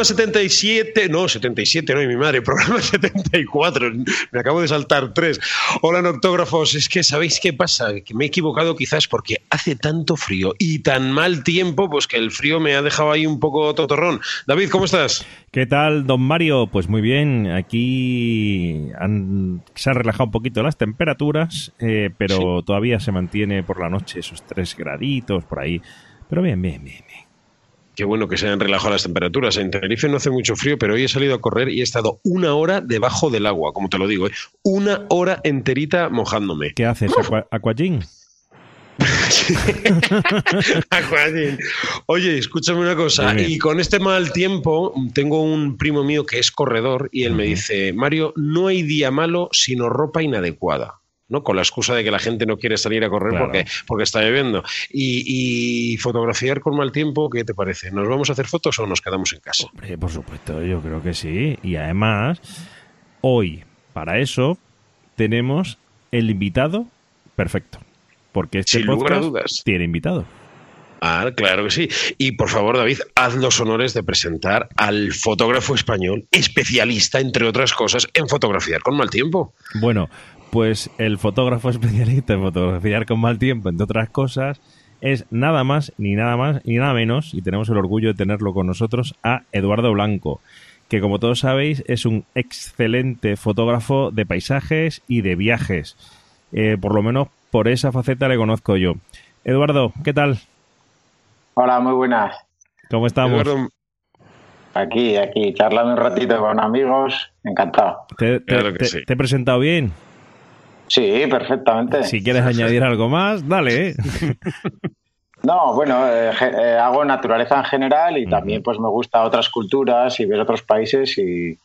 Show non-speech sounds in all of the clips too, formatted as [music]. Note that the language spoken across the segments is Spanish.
Programa 77, no, 77, no, y mi madre, [laughs] programa 74, me acabo de saltar tres. Hola, noctógrafos, es que ¿sabéis qué pasa? Que me he equivocado quizás porque hace tanto frío y tan mal tiempo, pues que el frío me ha dejado ahí un poco totorrón. David, ¿cómo estás? ¿Qué tal, don Mario? Pues muy bien, aquí se han relajado un poquito las temperaturas, eh, pero todavía se mantiene por la noche esos tres graditos por ahí. Pero bien, bien, bien, bien. Qué bueno que se hayan relajado las temperaturas. En Tenerife no hace mucho frío, pero hoy he salido a correr y he estado una hora debajo del agua, como te lo digo, ¿eh? una hora enterita mojándome. ¿Qué haces, aquagym? [laughs] Oye, escúchame una cosa. Y con este mal tiempo, tengo un primo mío que es corredor y él me dice, Mario, no hay día malo sino ropa inadecuada. ¿No? Con la excusa de que la gente no quiere salir a correr porque, porque está lloviendo. Y, fotografiar con mal tiempo, ¿qué te parece? ¿Nos vamos a hacer fotos o nos quedamos en casa? por supuesto, yo creo que sí. Y además, hoy, para eso, tenemos el invitado perfecto. Porque este podcast dudas. tiene invitado. Ah, claro que sí. Y por favor, David, haz los honores de presentar al fotógrafo español, especialista, entre otras cosas, en fotografiar con mal tiempo. Bueno, pues el fotógrafo especialista en fotografiar con mal tiempo, entre otras cosas, es nada más, ni nada más, ni nada menos, y tenemos el orgullo de tenerlo con nosotros, a Eduardo Blanco, que como todos sabéis es un excelente fotógrafo de paisajes y de viajes. Eh, por lo menos por esa faceta le conozco yo. Eduardo, ¿qué tal? Hola, muy buenas. ¿Cómo estamos? Aquí, aquí, charlando un ratito con amigos, encantado. ¿Te, te he presentado bien? Sí, perfectamente. Si quieres añadir algo más, dale. ¿eh? [laughs] No, bueno, eh, eh, hago naturaleza en general y también pues me gusta otras culturas y ver otros países y,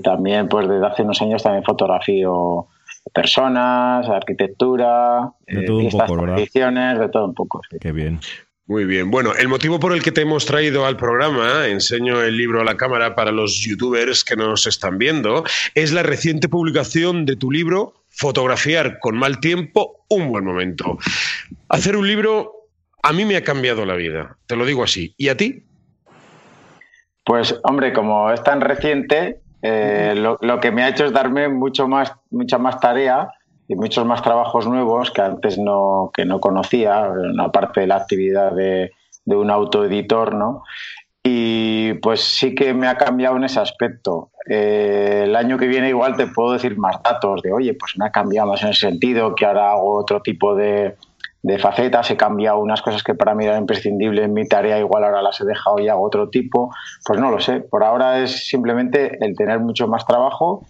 también pues desde hace unos años también fotografío personas, arquitectura, de todo un poco, tradiciones, de todo un poco. Qué bien. Muy bien. Bueno, el motivo por el que te hemos traído al programa, enseño el libro a la cámara para los youtubers que nos están viendo, es la reciente publicación de tu libro fotografiar con mal tiempo, un buen momento. Hacer un libro a mí me ha cambiado la vida, te lo digo así. ¿Y a ti? Pues hombre, como es tan reciente, eh, lo, que me ha hecho es darme mucho más, mucha más tarea y muchos más trabajos nuevos que antes no, que no conocía, una parte de la actividad de, de un autoeditor, ¿no? Y pues sí que me ha cambiado en ese aspecto. Eh, el año que viene igual te puedo decir más datos de, oye, pues me ha cambiado más en ese sentido, que ahora hago otro tipo de, facetas, he cambiado unas cosas que para mí eran imprescindibles en mi tarea, igual ahora las he dejado y hago otro tipo. Pues no lo sé. Por ahora es simplemente el tener mucho más trabajo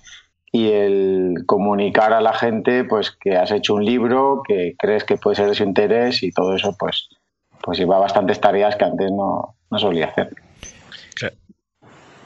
y el comunicar a la gente pues que has hecho un libro, que crees que puede ser de su interés y todo eso pues pues lleva bastantes tareas que antes no, no solía hacer. Okay.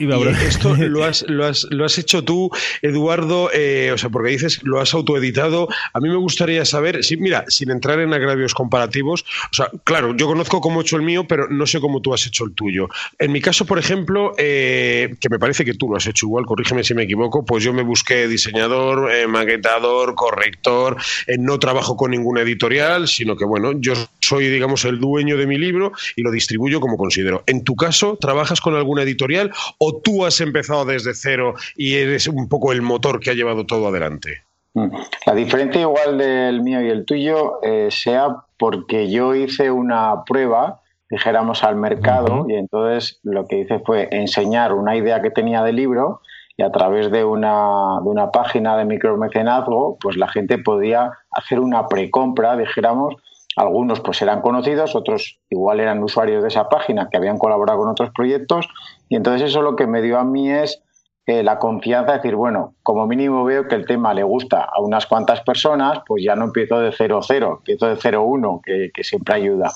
Y esto [laughs] lo has, lo, has, lo has, hecho tú, Eduardo, eh, o sea, porque dices, lo has autoeditado. A mí me gustaría saber, sí, mira, sin entrar en agravios comparativos, o sea, claro, yo conozco cómo he hecho el mío, pero no sé cómo tú has hecho el tuyo. En mi caso, por ejemplo, eh, que me parece que tú lo has hecho igual, corrígeme si me equivoco, pues yo me busqué diseñador, eh, maquetador, corrector, no trabajo con ninguna editorial, sino que, bueno, yo soy, digamos, el dueño de mi libro y lo distribuyo como considero. En tu caso, ¿trabajas con alguna editorial o tú has empezado desde cero y eres un poco el motor que ha llevado todo adelante? Mm. La diferencia igual del mío y el tuyo eh, sea porque yo hice una prueba, dijéramos, al mercado y entonces lo que hice fue enseñar una idea que tenía de libro y a través de una, de una página de micromecenazgo, pues la gente podía hacer una precompra, dijéramos, algunos pues eran conocidos, otros igual eran usuarios de esa página que habían colaborado con otros proyectos y entonces eso lo que me dio a mí es eh, la confianza de decir, bueno, como mínimo veo que el tema le gusta a unas cuantas personas, pues ya no empiezo de 0-0, empiezo de 0-1, que, que, siempre ayuda.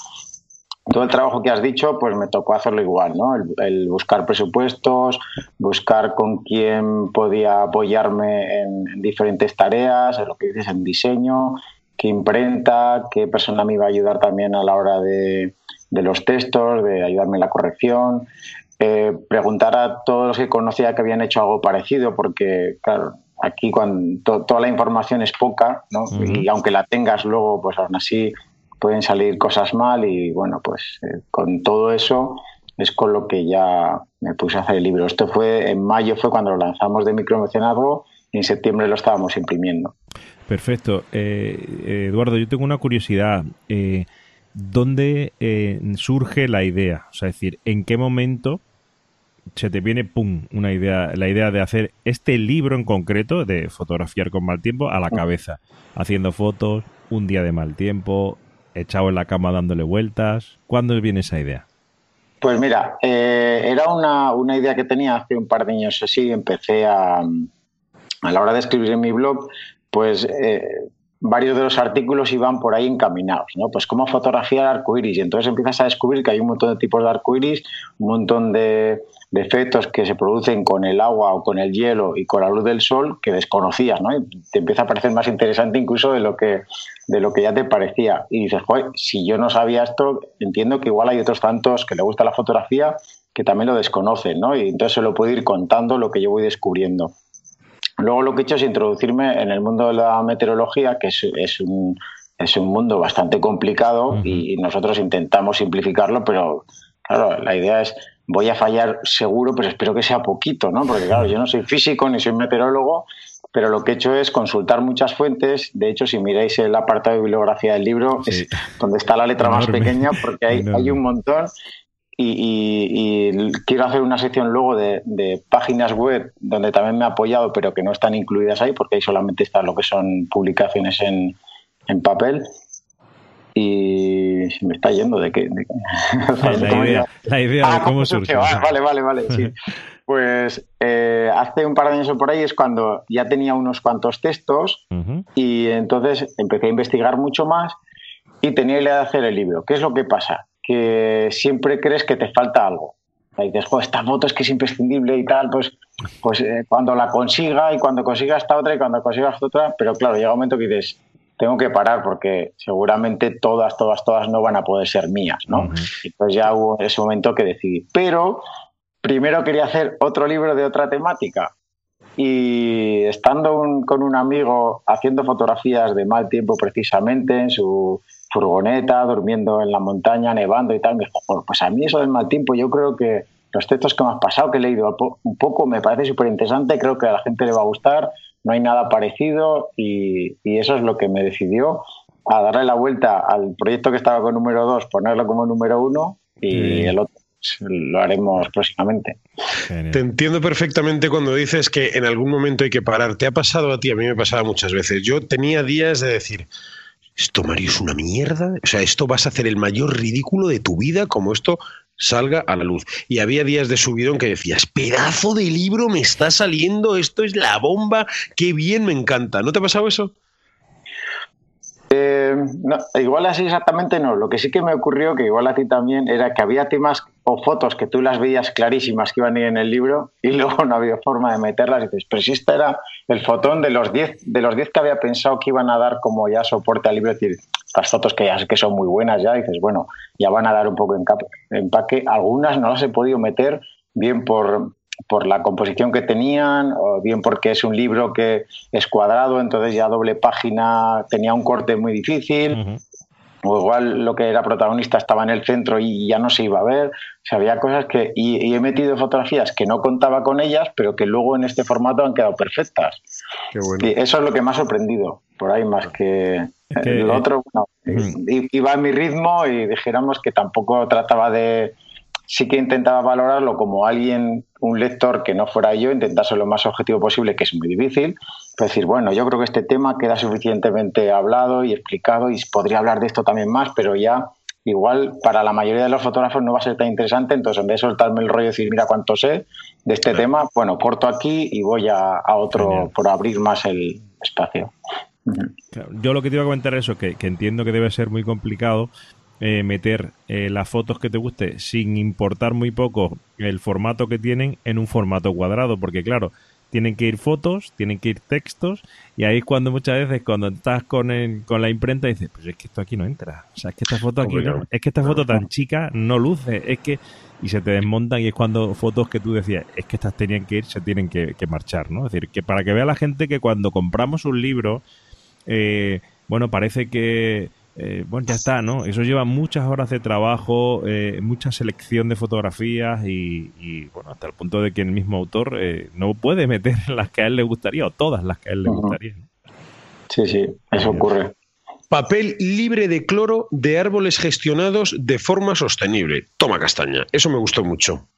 Todo el trabajo que has dicho, pues me tocó hacerlo igual, ¿no? El, buscar presupuestos, buscar con quién podía apoyarme en, en diferentes tareas, en lo que dices, en diseño, qué imprenta, qué persona me iba a ayudar también a la hora de, los textos, de ayudarme en la corrección, eh, preguntar a todos los que conocía que habían hecho algo parecido, porque, claro, aquí cuando toda la información es poca, ¿no? Y aunque la tengas luego, pues aún así pueden salir cosas mal y, bueno, pues eh, con todo eso es con lo que ya me puse a hacer el libro. Esto fue en mayo, fue cuando lo lanzamos de micromecenazgo y en septiembre lo estábamos imprimiendo. Perfecto. Eh, Eduardo, yo tengo una curiosidad. Eh, ¿Dónde eh, surge la idea? O sea, es decir, ¿en qué momento se te viene, pum, una idea, la idea de hacer este libro en concreto, de fotografiar con mal tiempo, a la cabeza? Haciendo fotos, un día de mal tiempo, echado en la cama dándole vueltas. ¿Cuándo viene esa idea? Pues mira, eh, era una, una, idea que tenía hace un par de años así. Empecé a, a la hora de escribir en mi blog, pues eh, varios de los artículos iban por ahí encaminados, ¿no? Pues cómo fotografiar arcoiris. Y entonces empiezas a descubrir que hay un montón de tipos de arcoiris, un montón de, de, efectos que se producen con el agua o con el hielo y con la luz del sol que desconocías, ¿no? Y te empieza a parecer más interesante incluso de lo que, de lo que ya te parecía. Y dices, joder, si yo no sabía esto, entiendo que igual hay otros tantos que le gusta la fotografía que también lo desconocen, ¿no? Y entonces se lo puedo ir contando lo que yo voy descubriendo. Luego lo que he hecho es introducirme en el mundo de la meteorología, que es, un, es un mundo bastante complicado y nosotros intentamos simplificarlo, pero claro, la idea es, voy a fallar seguro, pero espero que sea poquito, ¿no? Porque claro, yo no soy físico ni soy meteorólogo, pero lo que he hecho es consultar muchas fuentes. De hecho, si miráis el apartado de bibliografía del libro, es donde está la letra más pequeña, porque hay, hay un montón. Y, quiero hacer una sección luego de, páginas web donde también me he apoyado, pero que no están incluidas ahí, porque ahí solamente están lo que son publicaciones en, papel. Y me está yendo de que. [laughs] la, idea, de cómo surge. Vale, vale, vale. Sí. [laughs] Pues eh, hace un par de años por ahí es cuando ya tenía unos cuantos textos y entonces empecé a investigar mucho más y tenía la idea de hacer el libro. ¿Qué es lo que pasa? Que siempre crees que te falta algo. Y dices, esta foto es que es imprescindible y tal, pues, pues eh, cuando la consiga y cuando consiga esta otra y cuando consiga esta otra, pero claro, llega un momento que dices, tengo que parar porque seguramente todas, todas, todas no van a poder ser mías, ¿no? Entonces ya hubo ese momento que decidí. Pero primero quería hacer otro libro de otra temática y estando con un amigo haciendo fotografías de mal tiempo precisamente en su furgoneta, durmiendo en la montaña, nevando y tal. Me dijo, pues a mí eso del mal tiempo, yo creo que los textos que me has pasado, que he leído un poco, me parece súper interesante, creo que a la gente le va a gustar, no hay nada parecido y, eso es lo que me decidió a darle la vuelta al proyecto que estaba con número 2, ponerlo como número 1 y el otro pues, lo haremos próximamente. Te entiendo perfectamente cuando dices que en algún momento hay que parar. Te ha pasado a ti, a mí me pasaba muchas veces. Yo tenía días de decir, esto, Mario, es una mierda. O sea, esto vas a hacer el mayor ridículo de tu vida como esto salga a la luz. Y había días de subidón que decías, pedazo de libro me está saliendo, esto es la bomba, qué bien me encanta. ¿No te ha pasado eso? Eh, no, igual así exactamente no. Lo que sí que me ocurrió, que igual a ti también, era que había temas o fotos que tú las veías clarísimas que iban a ir en el libro y [laughs] luego no había forma de meterlas. Y dices, pero si este era el fotón de los 10 de los diez que había pensado que iban a dar como ya soporte al libro, es decir, las fotos que ya que son muy buenas ya, dices, bueno, ya van a dar un poco de empaque. Algunas no las he podido meter bien por, por la composición que tenían, o bien porque es un libro que es cuadrado, entonces ya doble página tenía un corte muy difícil, o igual lo que era protagonista estaba en el centro y ya no se iba a ver. O sea, había cosas que. Y, he metido fotografías que no contaba con ellas, pero que luego en este formato han quedado perfectas. Y eso es lo que me ha sorprendido, por ahí más que. el otro, no, iba a mi ritmo y dijéramos que tampoco trataba de sí que intentaba valorarlo como alguien, un lector que no fuera yo, intentar ser lo más objetivo posible, que es muy difícil. Es decir, bueno, yo creo que este tema queda suficientemente hablado y explicado y podría hablar de esto también más, pero ya igual para la mayoría de los fotógrafos no va a ser tan interesante, entonces en vez de soltarme el rollo y decir, mira cuánto sé de este tema, bueno, corto aquí y voy a, otro por abrir más el espacio. Yo lo que te iba a comentar es eso, que, que entiendo que debe ser muy complicado eh, meter eh, las fotos que te guste sin importar muy poco el formato que tienen en un formato cuadrado, porque claro, tienen que ir fotos, tienen que ir textos, y ahí es cuando muchas veces cuando estás con, con la imprenta dices, pues es que esto aquí no entra, o sea, es que esta foto aquí no, es que esta foto tan chica no luce, es que, y se te desmontan y es cuando fotos que tú decías, es que estas tenían que ir, se tienen que, marchar, ¿no? Es decir, que para que vea la gente que cuando compramos un libro, eh, bueno, parece que eh, bueno, ya está, ¿no? Eso lleva muchas horas de trabajo, eh, mucha selección de fotografías y, bueno, hasta el punto de que el mismo autor eh, no puede [laughs] meter las que a él le gustaría o todas las que a él le gustaría. Sí, sí, eso ocurre. Papel libre de cloro de árboles gestionados de forma sostenible. Toma castaña, eso me gustó mucho.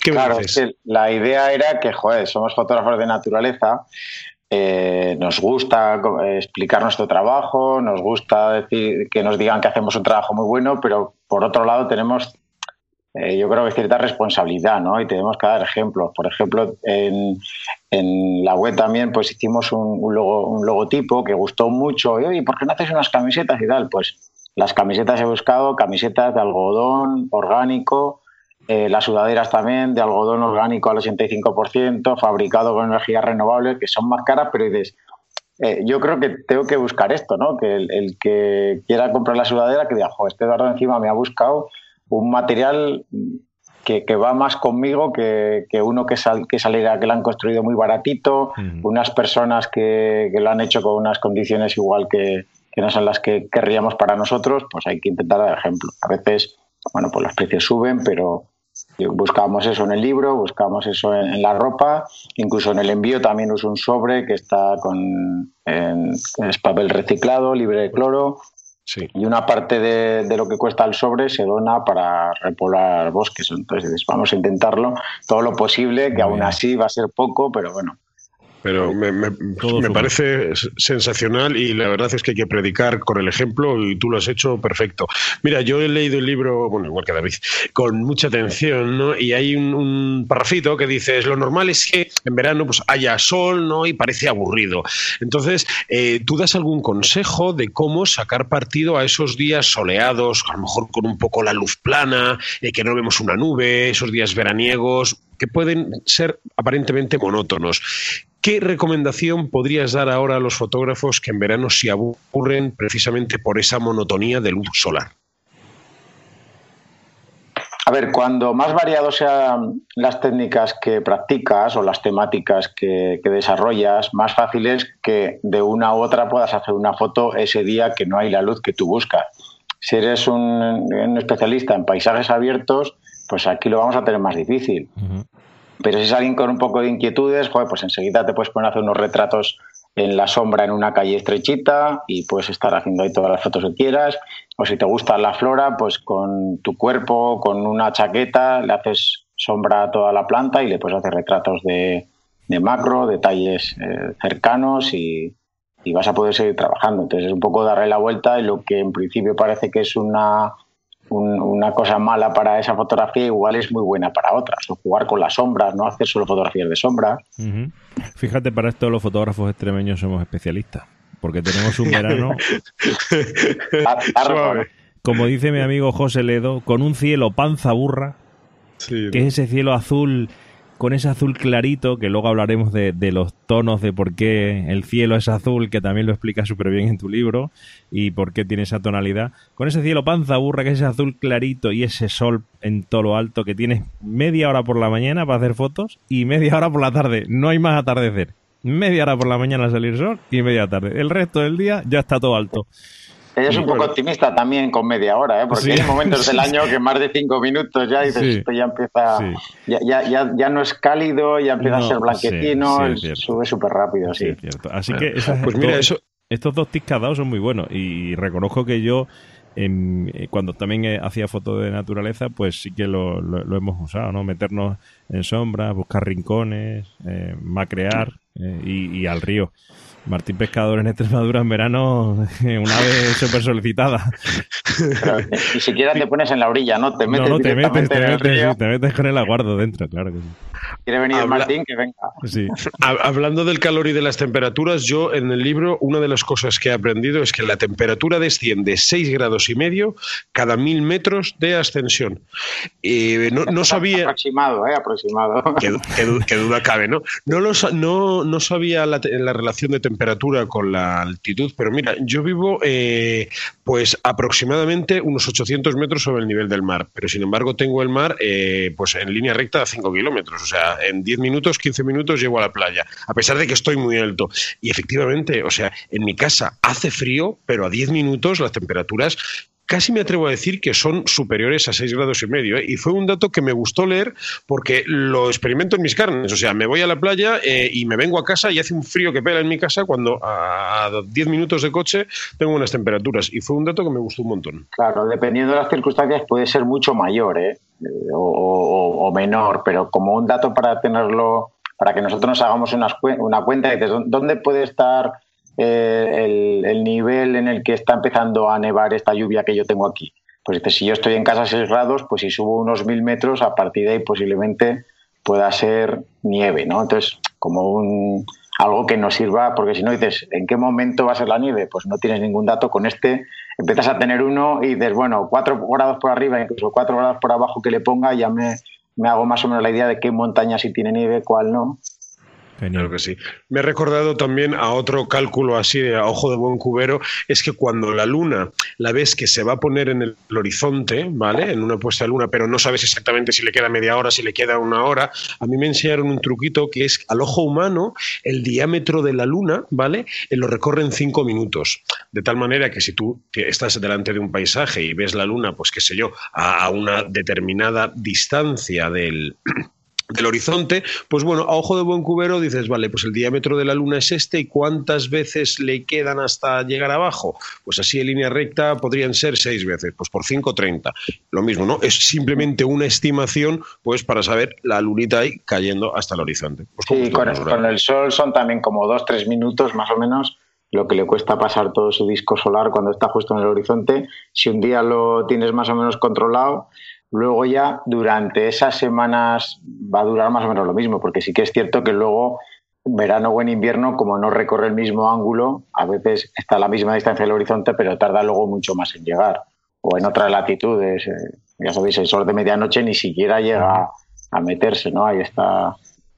claro, es que la idea era que, joder, somos fotógrafos de naturaleza, eh, nos gusta explicar nuestro trabajo, nos gusta decir que nos digan que hacemos un trabajo muy bueno, pero por otro lado tenemos, eh, yo creo que cierta responsabilidad, ¿no? Y tenemos que dar ejemplos. Por ejemplo, en, la web también pues hicimos un, logotipo que gustó mucho. Y, ¿por qué no haces unas camisetas y tal? Pues las camisetas he buscado, camisetas de algodón orgánico, eh, las sudaderas también de algodón orgánico al 85%, fabricado con energías renovables, que son más caras, pero dices, eh, yo creo que tengo que buscar esto, ¿no? Que el, que quiera comprar la sudadera, que diga, jo, este Eduardo encima me ha buscado un material que, va más conmigo que, uno que, sal, que saliera, que lo han construido muy baratito, unas personas que, lo han hecho con unas condiciones igual que, que no son las que querríamos para nosotros, pues hay que intentar dar ejemplo. A veces, bueno, pues los precios suben, pero, Buscábamos eso en el libro, buscábamos eso en, la ropa, incluso en el envío también uso un sobre que está con es papel reciclado, libre de cloro, Y una parte de, lo que cuesta el sobre se dona para repoblar bosques. Entonces, vamos a intentarlo todo lo posible, que aún así va a ser poco, pero bueno, pero me, me, parece sensacional y la verdad es que hay que predicar con el ejemplo y tú lo has hecho perfecto. Mira, yo he leído el libro, bueno, igual que David, con mucha atención, ¿no? Y hay un, un parrafito que dice, lo normal es que en verano pues haya sol, ¿no? Y parece aburrido. Entonces, eh, ¿tú das algún consejo de cómo sacar partido a esos días soleados, a lo mejor con un poco la luz plana, eh, que no vemos una nube, esos días veraniegos? Que pueden ser aparentemente monótonos. ¿Qué recomendación podrías dar ahora a los fotógrafos que en verano se aburren precisamente por esa monotonía de luz solar? A ver, cuando más variados sean las técnicas que practicas o las temáticas que, desarrollas, más fácil es que de una u otra puedas hacer una foto ese día que no hay la luz que tú buscas. Si eres un, especialista en paisajes abiertos, pues aquí lo vamos a tener más difícil. Pero si es alguien con un poco de inquietudes, pues enseguida te puedes poner a hacer unos retratos en la sombra en una calle estrechita y puedes estar haciendo ahí todas las fotos que quieras. O si te gusta la flora, pues con tu cuerpo, con una chaqueta, le haces sombra a toda la planta y le puedes hacer retratos de, macro, detalles eh, cercanos y, y vas a poder seguir trabajando. Entonces es un poco darle la vuelta y lo que en principio parece que es una una cosa mala para esa fotografía igual es muy buena para otras. O jugar con las sombras, no hacer solo fotografías de sombras. Fíjate, para esto los fotógrafos extremeños somos especialistas. Porque tenemos un verano. [laughs] como dice mi amigo José Ledo, con un cielo panza burra. que es ese cielo azul con ese azul clarito, que luego hablaremos de, los tonos de por qué el cielo es azul, que también lo explica súper bien en tu libro, y por qué tiene esa tonalidad. Con ese cielo panza burra, que es ese azul clarito y ese sol en todo lo alto, que tienes media hora por la mañana para hacer fotos y media hora por la tarde. No hay más atardecer. Media hora por la mañana salir sol y media tarde. El resto del día ya está todo alto. Ella es un poco optimista también con media hora, ¿eh? porque hay momentos del [laughs] año que más de cinco minutos ya dices, esto ya empieza, ya, ya, ya, no es cálido, ya empieza a ser blanquecino, sube súper rápido, sí. Así que pues mira, eso... estos dos tics son muy buenos y reconozco que yo eh, cuando también eh, hacía fotos de naturaleza, pues sí que lo, lo, hemos usado, ¿no? Meternos en sombras, buscar rincones, eh, macrear y, y, al río. Martín Pescador en Extremadura en verano, [laughs] una vez [laughs] súper solicitada. ni siquiera te pones en la orilla, ¿no? Te metes, no, te metes, te metes, te metes con el aguardo dentro, claro que sí. Quiere venir Martín, que venga. Sí. Hablando del calor y de las temperaturas, yo en el libro una de las cosas que he aprendido es que la temperatura desciende 6 grados y medio cada mil metros de ascensión. Eh, no, sabía... Aproximado, ¿eh? Aproximado. Qué, duda cabe, ¿no? No, no, no sabía la, la relación de temperatura temperatura con la altitud, pero mira, yo vivo eh, pues aproximadamente unos 800 metros sobre el nivel del mar, pero sin embargo tengo el mar eh, pues en línea recta a 5 kilómetros, o sea, en 10 minutos, 15 minutos llego a la playa, a pesar de que estoy muy alto. Y efectivamente, o sea, en mi casa hace frío, pero a 10 minutos las temperaturas casi me atrevo a decir que son superiores a 6 grados y medio. ¿eh? Y fue un dato que me gustó leer porque lo experimento en mis carnes. O sea, me voy a la playa eh, y me vengo a casa y hace un frío que pela en mi casa cuando a 10 minutos de coche tengo unas temperaturas. Y fue un dato que me gustó un montón. Claro, dependiendo de las circunstancias puede ser mucho mayor ¿eh? o, menor, pero como un dato para tenerlo, para que nosotros nos hagamos una, una cuenta, de ¿dónde puede estar eh, el, nivel en el que está empezando a nevar esta lluvia que yo tengo aquí. Pues si yo estoy en casa a 6 grados, pues si subo unos mil metros, a partir de ahí posiblemente pueda ser nieve, ¿no? Entonces, como un, algo que nos sirva, porque si no dices, ¿en qué momento va a ser la nieve? Pues no tienes ningún dato. Con este empiezas a tener uno y dices, bueno, 4 grados por arriba, incluso 4 grados por abajo que le ponga, ya me, me hago más o menos la idea de qué montaña si tiene nieve, cuál no. Claro que sí. Me he recordado también a otro cálculo así de a ojo de buen cubero, es que cuando la luna la ves que se va a poner en el horizonte, ¿vale? En una puesta de luna, pero no sabes exactamente si le queda media hora, si le queda una hora, a mí me enseñaron un truquito que es al ojo humano el diámetro de la luna, ¿vale? Eh, lo recorre en cinco minutos. De tal manera que si tú estás delante de un paisaje y ves la luna, pues qué sé yo, a una determinada distancia del del horizonte, pues bueno, a ojo de buen cubero dices, vale, pues el diámetro de la Luna es este y cuántas veces le quedan hasta llegar abajo. Pues así en línea recta podrían ser seis veces, pues por 5,30. Lo mismo, ¿no? Es simplemente una estimación, pues para saber la lunita ahí cayendo hasta el horizonte. Pues sí, con, el Sol son también como dos, tres minutos más o menos lo que le cuesta pasar todo su disco solar cuando está justo en el horizonte. Si un día lo tienes más o menos controlado, Luego ya durante esas semanas va a durar más o menos lo mismo, porque sí que es cierto que luego verano o en invierno, como no recorre el mismo ángulo, a veces está a la misma distancia del horizonte, pero tarda luego mucho más en llegar. O en otras latitudes, eh, ya sabéis, el sol de medianoche ni siquiera llega a meterse, ¿no? Ahí está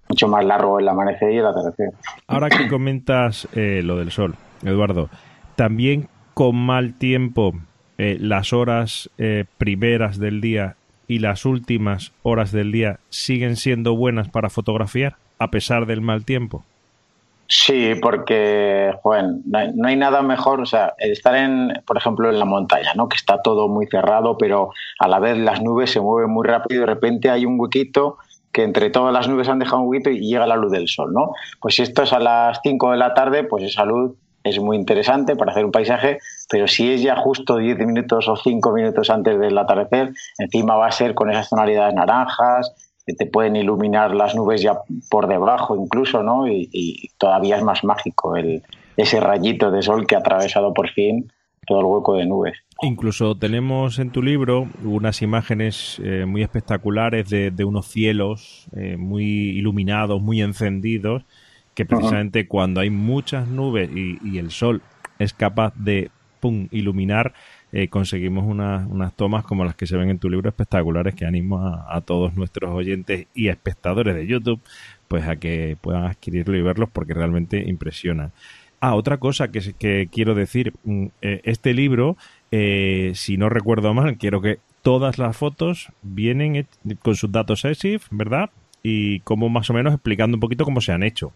mucho más largo el amanecer y el atardecer. Ahora que comentas eh, lo del sol, Eduardo, también con mal tiempo, eh, las horas primeras del día y las últimas horas del día siguen siendo buenas para fotografiar a pesar del mal tiempo? Sí, porque bueno, no hay nada mejor, o sea, estar en, por ejemplo, en la montaña, ¿no? Que está todo muy cerrado, pero a la vez las nubes se mueven muy rápido y de repente hay un huequito que entre todas las nubes han dejado un huequito y llega la luz del sol, ¿no? Pues si esto es a las 5 de la tarde, pues esa luz es muy interesante para hacer un paisaje, pero si es ya justo 10 minutos o 5 minutos antes del atardecer, encima va a ser con esas tonalidades naranjas, que te pueden iluminar las nubes ya por debajo incluso, ¿no? Y, todavía es más mágico el, ese rayito de sol que ha atravesado por fin todo el hueco de nubes. Incluso tenemos en tu libro unas imágenes eh, muy espectaculares de, unos cielos eh, muy iluminados, muy encendidos, que precisamente cuando hay muchas nubes y, el sol es capaz de pum, iluminar, eh, conseguimos unas tomas como las que se ven en tu libro espectaculares que animo a, todos nuestros oyentes y espectadores de YouTube pues a que puedan adquirirlo y verlos porque realmente impresionan. Ah, otra cosa que, que quiero decir, mm, eh, este libro, eh, si no recuerdo mal, quiero que todas las fotos vienen con sus datos ESIF, ¿verdad? Y como más o menos explicando un poquito cómo se han hecho.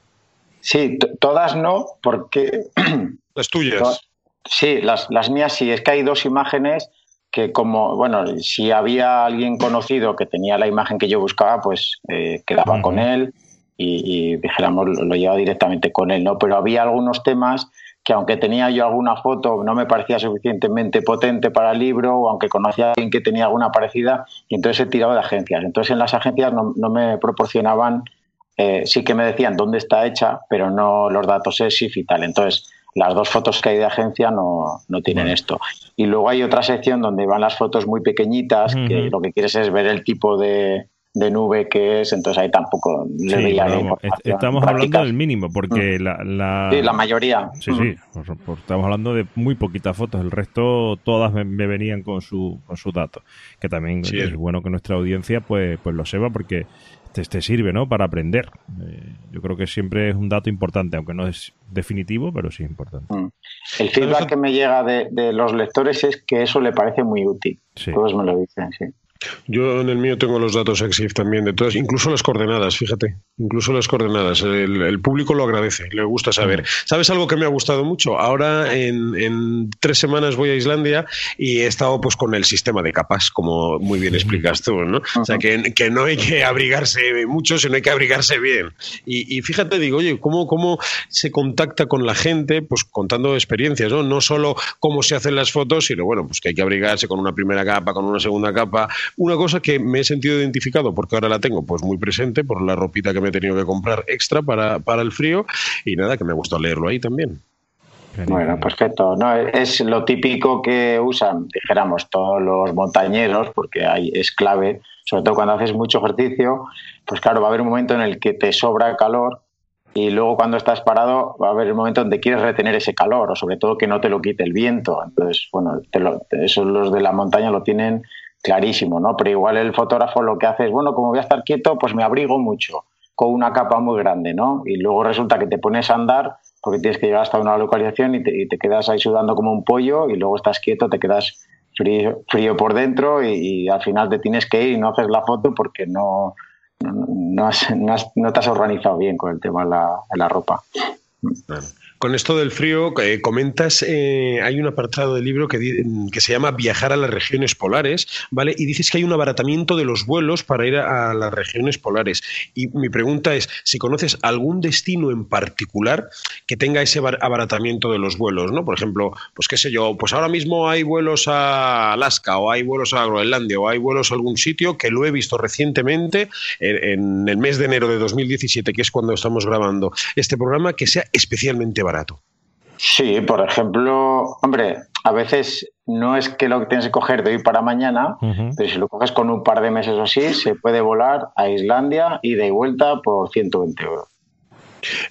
Sí, todas no, porque... [clears throat] Las tuyas. Sí, las, las mías sí. Es que hay dos imágenes que como, bueno, si había alguien conocido que tenía la imagen que yo buscaba, pues eh, quedaba con él y, dijéramos, lo, lo llevaba directamente con él, ¿no? Pero había algunos temas que aunque tenía yo alguna foto no me parecía suficientemente potente para el libro o aunque conocía a alguien que tenía alguna parecida y entonces he tirado de agencias. Entonces en las agencias no, no me proporcionaban eh, sí que me decían dónde está hecha, pero no los datos ESIF y tal. Entonces, las dos fotos que hay de agencia no, no tienen esto. Y luego hay otra sección donde van las fotos muy pequeñitas, que lo que quieres es ver el tipo de, de nube que es, entonces ahí tampoco le veía Estamos hablando del mínimo, porque mm. la, la... Sí, la mayoría. Sí, sí, estamos hablando de muy poquitas fotos, el resto todas me, venían con su, con su dato, que también es bueno que nuestra audiencia pues, pues lo sepa, porque te, sirve, ¿no? Para aprender. Eh, yo creo que siempre es un dato importante, aunque no es definitivo, pero sí importante. Mm. El feedback que me llega de, de, los lectores es que eso le parece muy útil. Todos me lo dicen, sí. Yo en el mío tengo los datos EXIF también de todas, incluso las coordenadas, fíjate, incluso las coordenadas. El, público lo agradece, le gusta saber. ¿Sabes algo que me ha gustado mucho? Ahora en, tres semanas voy a Islandia y he estado pues con el sistema de capas, como muy bien explicas tú, ¿no? O sea, que, que, no hay que abrigarse mucho, sino hay que abrigarse bien. Y, fíjate, digo, oye, ¿cómo, ¿cómo se contacta con la gente? Pues contando experiencias, ¿no? No solo cómo se hacen las fotos, sino bueno, pues que hay que abrigarse con una primera capa, con una segunda capa, una cosa que me he sentido identificado porque ahora la tengo pues muy presente por la ropita que me he tenido que comprar extra para, para el frío y nada, que me gusta leerlo ahí también. Bueno, perfecto. No, es lo típico que usan, dijéramos, todos los montañeros, porque ahí es clave, sobre todo cuando haces mucho ejercicio, pues claro, va a haber un momento en el que te sobra calor y luego cuando estás parado va a haber un momento donde quieres retener ese calor o sobre todo que no te lo quite el viento. Entonces, bueno, eso los de la montaña lo tienen clarísimo, ¿no? Pero igual el fotógrafo lo que hace es, bueno, como voy a estar quieto, pues me abrigo mucho, con una capa muy grande, ¿no? Y luego resulta que te pones a andar porque tienes que llegar hasta una localización y te, quedas ahí sudando como un pollo y luego estás quieto, te quedas frío, frío por dentro y, al final te tienes que ir y no haces la foto porque no, no, no, te has organizado bien con el tema de la, de la ropa. Con esto del frío, eh, comentas, eh, hay un apartado del libro que, que, se llama Viajar a las regiones polares, ¿vale? Y dices que hay un abaratamiento de los vuelos para ir a, las regiones polares. Y mi pregunta es, si conoces algún destino en particular que tenga ese abaratamiento de los vuelos, ¿no? Por ejemplo, pues qué sé yo, pues ahora mismo hay vuelos a Alaska o hay vuelos a Groenlandia o hay vuelos a algún sitio que lo he visto recientemente en, en el mes de enero de 2017, que es cuando estamos grabando este programa, que sea especialmente barato. Sí, por ejemplo, hombre, a veces no es que lo que tienes que coger de hoy para mañana, pero si lo coges con un par de meses o así, se puede volar a Islandia y de vuelta por 120 euros.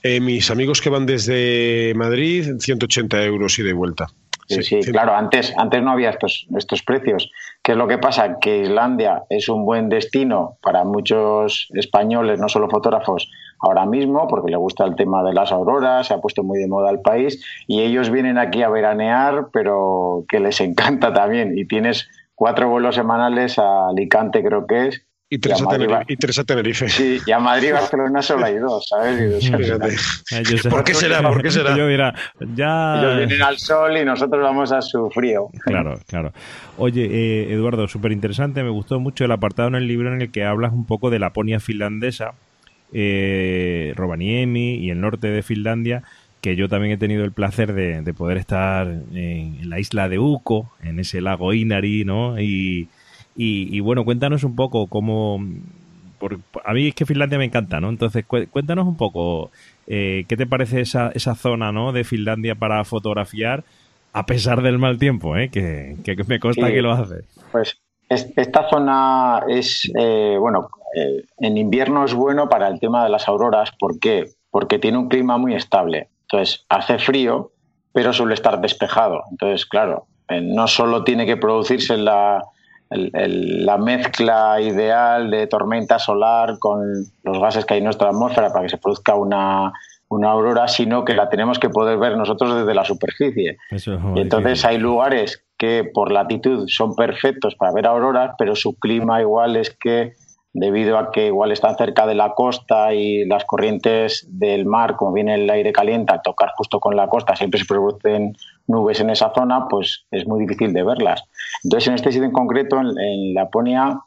Eh, mis amigos que van desde Madrid, 180 euros y de vuelta. Sí, sí, claro, antes, antes no había estos, estos precios. ¿Qué es lo que pasa? Que Islandia es un buen destino para muchos españoles, no solo fotógrafos, ahora mismo, porque le gusta el tema de las auroras, se ha puesto muy de moda el país, y ellos vienen aquí a veranear, pero que les encanta [laughs] también. Y tienes cuatro vuelos semanales a Alicante, creo que es, y tres, a, Tenerife, Sí, y a Madrid y [laughs] Barcelona solo hay dos, ¿sabes? ¿Por qué será? ¿Por qué será? [laughs] Yo ya... Ellos vienen al sol y nosotros vamos a su frío. Claro, claro. Oye, eh, Eduardo, súper interesante. Me gustó mucho el apartado en el libro en el que hablas un poco de la Laponia finlandesa, eh, Rovaniemi y el norte de Finlandia, que yo también he tenido el placer de, poder estar en, la isla de Uko, en ese lago Inari, ¿no? Y, y, bueno, cuéntanos un poco cómo... Por, a mí es que Finlandia me encanta, ¿no? Entonces, cuéntanos un poco eh, qué te parece esa, esa zona, ¿no? De Finlandia para fotografiar a pesar del mal tiempo, ¿eh? Que, me consta que lo hace. Pues esta zona es, eh, bueno, eh, en invierno es bueno para el tema de las auroras. ¿Por qué? Porque tiene un clima muy estable. Entonces, hace frío, pero suele estar despejado. Entonces, claro, eh, no solo tiene que producirse la, la mezcla ideal de tormenta solar con los gases que hay en nuestra atmósfera para que se produzca una, una aurora, sino que la tenemos que poder ver nosotros desde la superficie. y entonces hay lugares que por latitud son perfectos para ver auroras, pero su clima igual es que debido a que igual están cerca de la costa y las corrientes del mar, como viene el aire caliente, al tocar justo con la costa, siempre se producen nubes en esa zona, pues es muy difícil de verlas. Entonces, en este sitio en concreto, en, en Laponia,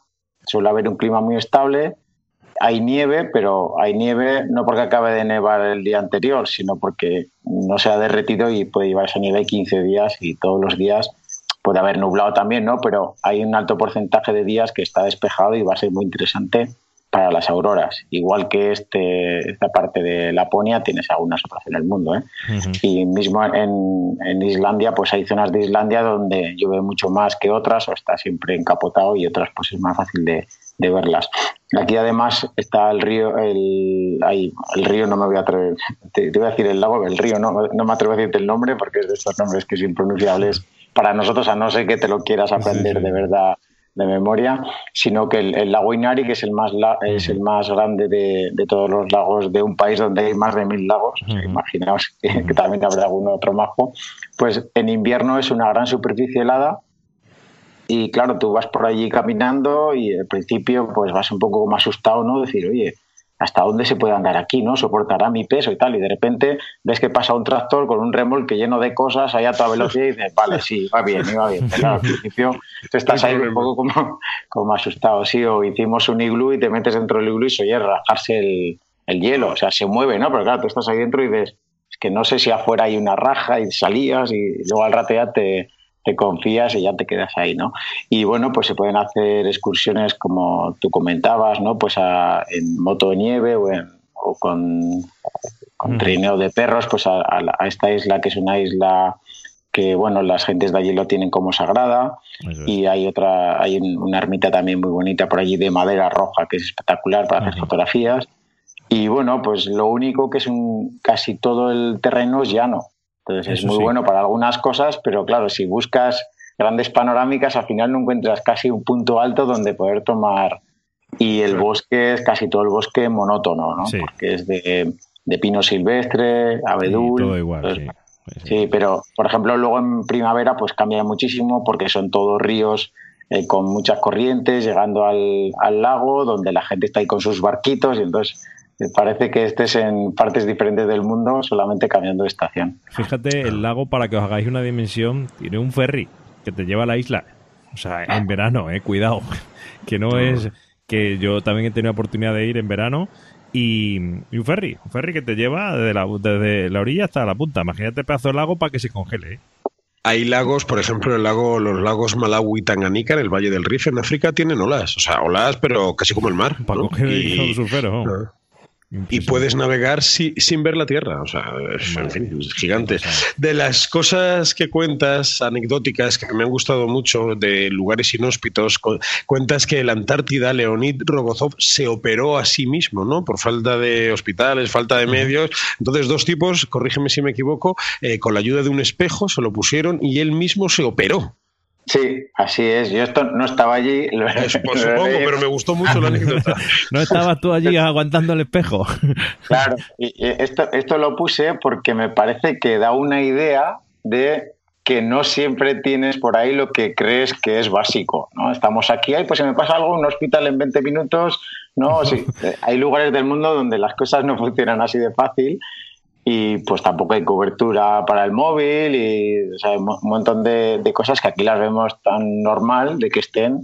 suele haber un clima muy estable, hay nieve, pero hay nieve no porque acabe de nevar el día anterior, sino porque no se ha derretido y puede llevar esa nieve 15 días y todos los días puede haber nublado también, ¿no? Pero hay un alto porcentaje de días que está despejado y va a ser muy interesante para las auroras. Igual que este, esta parte de Laponia, tienes algunas otras en el mundo. ¿eh? Y mismo en, en, Islandia, pues hay zonas de Islandia donde llueve mucho más que otras o está siempre encapotado y otras pues es más fácil de, de verlas. Aquí además está el río, el, el río no me voy a atrever, te, voy a decir el lago, el río no, no me atrevo a decirte el nombre porque es de estos nombres que son impronunciables para nosotros, a no ser que te lo quieras aprender de verdad de memoria, sino que el, lago Inari, que es el más, es el más grande de, todos los lagos de un país donde hay más de mil lagos, imaginaos que, que, también habrá algún otro majo, pues en invierno es una gran superficie helada y claro, tú vas por allí caminando y al principio pues vas un poco más asustado, ¿no? Decir, oye, ¿hasta dónde se puede andar aquí, no? ¿Soportará mi peso y tal? Y de repente ves que pasa un tractor con un remolque lleno de cosas ahí a toda velocidad y dices, [laughs] vale, sí, va bien, va bien. Pero claro, al principio tú estás ahí un poco como, como asustado, sí, o hicimos un iglú y te metes dentro del iglú y se oye rajarse el, el hielo, o sea, se mueve, ¿no? Pero claro, tú estás ahí dentro y ves, es que no sé si afuera hay una raja y salías y luego al rato ya te te confías y ya te quedas ahí, ¿no? Y bueno, pues se pueden hacer excursiones como tú comentabas, ¿no? Pues a, en moto de nieve o, o con, con trineo de perros, pues a, esta isla que es una isla que bueno las gentes de allí lo tienen como sagrada. Y hay otra hay una ermita también muy bonita por allí de madera roja que es espectacular para hacer fotografías. Y bueno pues lo único que es un casi todo el terreno es llano entonces es muy bueno para algunas cosas, pero claro, si buscas grandes panorámicas, al final no encuentras casi un punto alto donde poder tomar. Y el bosque es casi todo el bosque monótono, ¿no? Porque es de, pino silvestre, abedul. todo igual, sí. pero por ejemplo, luego en primavera pues cambia muchísimo porque son todos ríos eh, con muchas corrientes llegando al, al, lago donde la gente está ahí con sus barquitos y entonces parece que estés en partes diferentes del mundo solamente cambiando de estación. Fíjate, el lago, para que os hagáis una dimensión, tiene un ferry que te lleva a la isla. O sea, en verano, eh, cuidado. [laughs] Que no es que yo también he tenido oportunidad de ir en verano y, un ferry, un ferry que te lleva desde la, desde la orilla hasta la punta. Imagínate el pedazo de lago para que se congele. Eh. Hay lagos, por ejemplo, el lago, los lagos Malawi y Tanganica en el Valle del Rif en África tienen olas, o sea, olas, pero casi como el mar. Para coger y, un y puedes navegar sin ver la Tierra. O sea, es, en fin, es gigante. De las cosas que cuentas, anecdóticas, que me han gustado mucho, de lugares inhóspitos, cuentas que la Antártida, Leonid Rogozov, se operó a sí mismo, ¿no? Por falta de hospitales, falta de medios. Entonces, dos tipos, corrígeme si me equivoco, eh, con la ayuda de un espejo se lo pusieron y él mismo se operó. Sí, así es. Yo esto no estaba allí. [laughs] Lo, supongo, pero me gustó mucho la anécdota. [laughs] no estabas tú allí aguantando el espejo. [laughs] claro, y esto, esto lo puse porque me parece que da una idea de que no siempre tienes por ahí lo que crees que es básico. ¿no? Estamos aquí, pues si me pasa algo, un hospital en 20 minutos. No, sí. hay lugares del mundo donde las cosas no funcionan así de fácil y pues tampoco hay cobertura para el móvil y un montón de, cosas que aquí las vemos tan normal de que estén,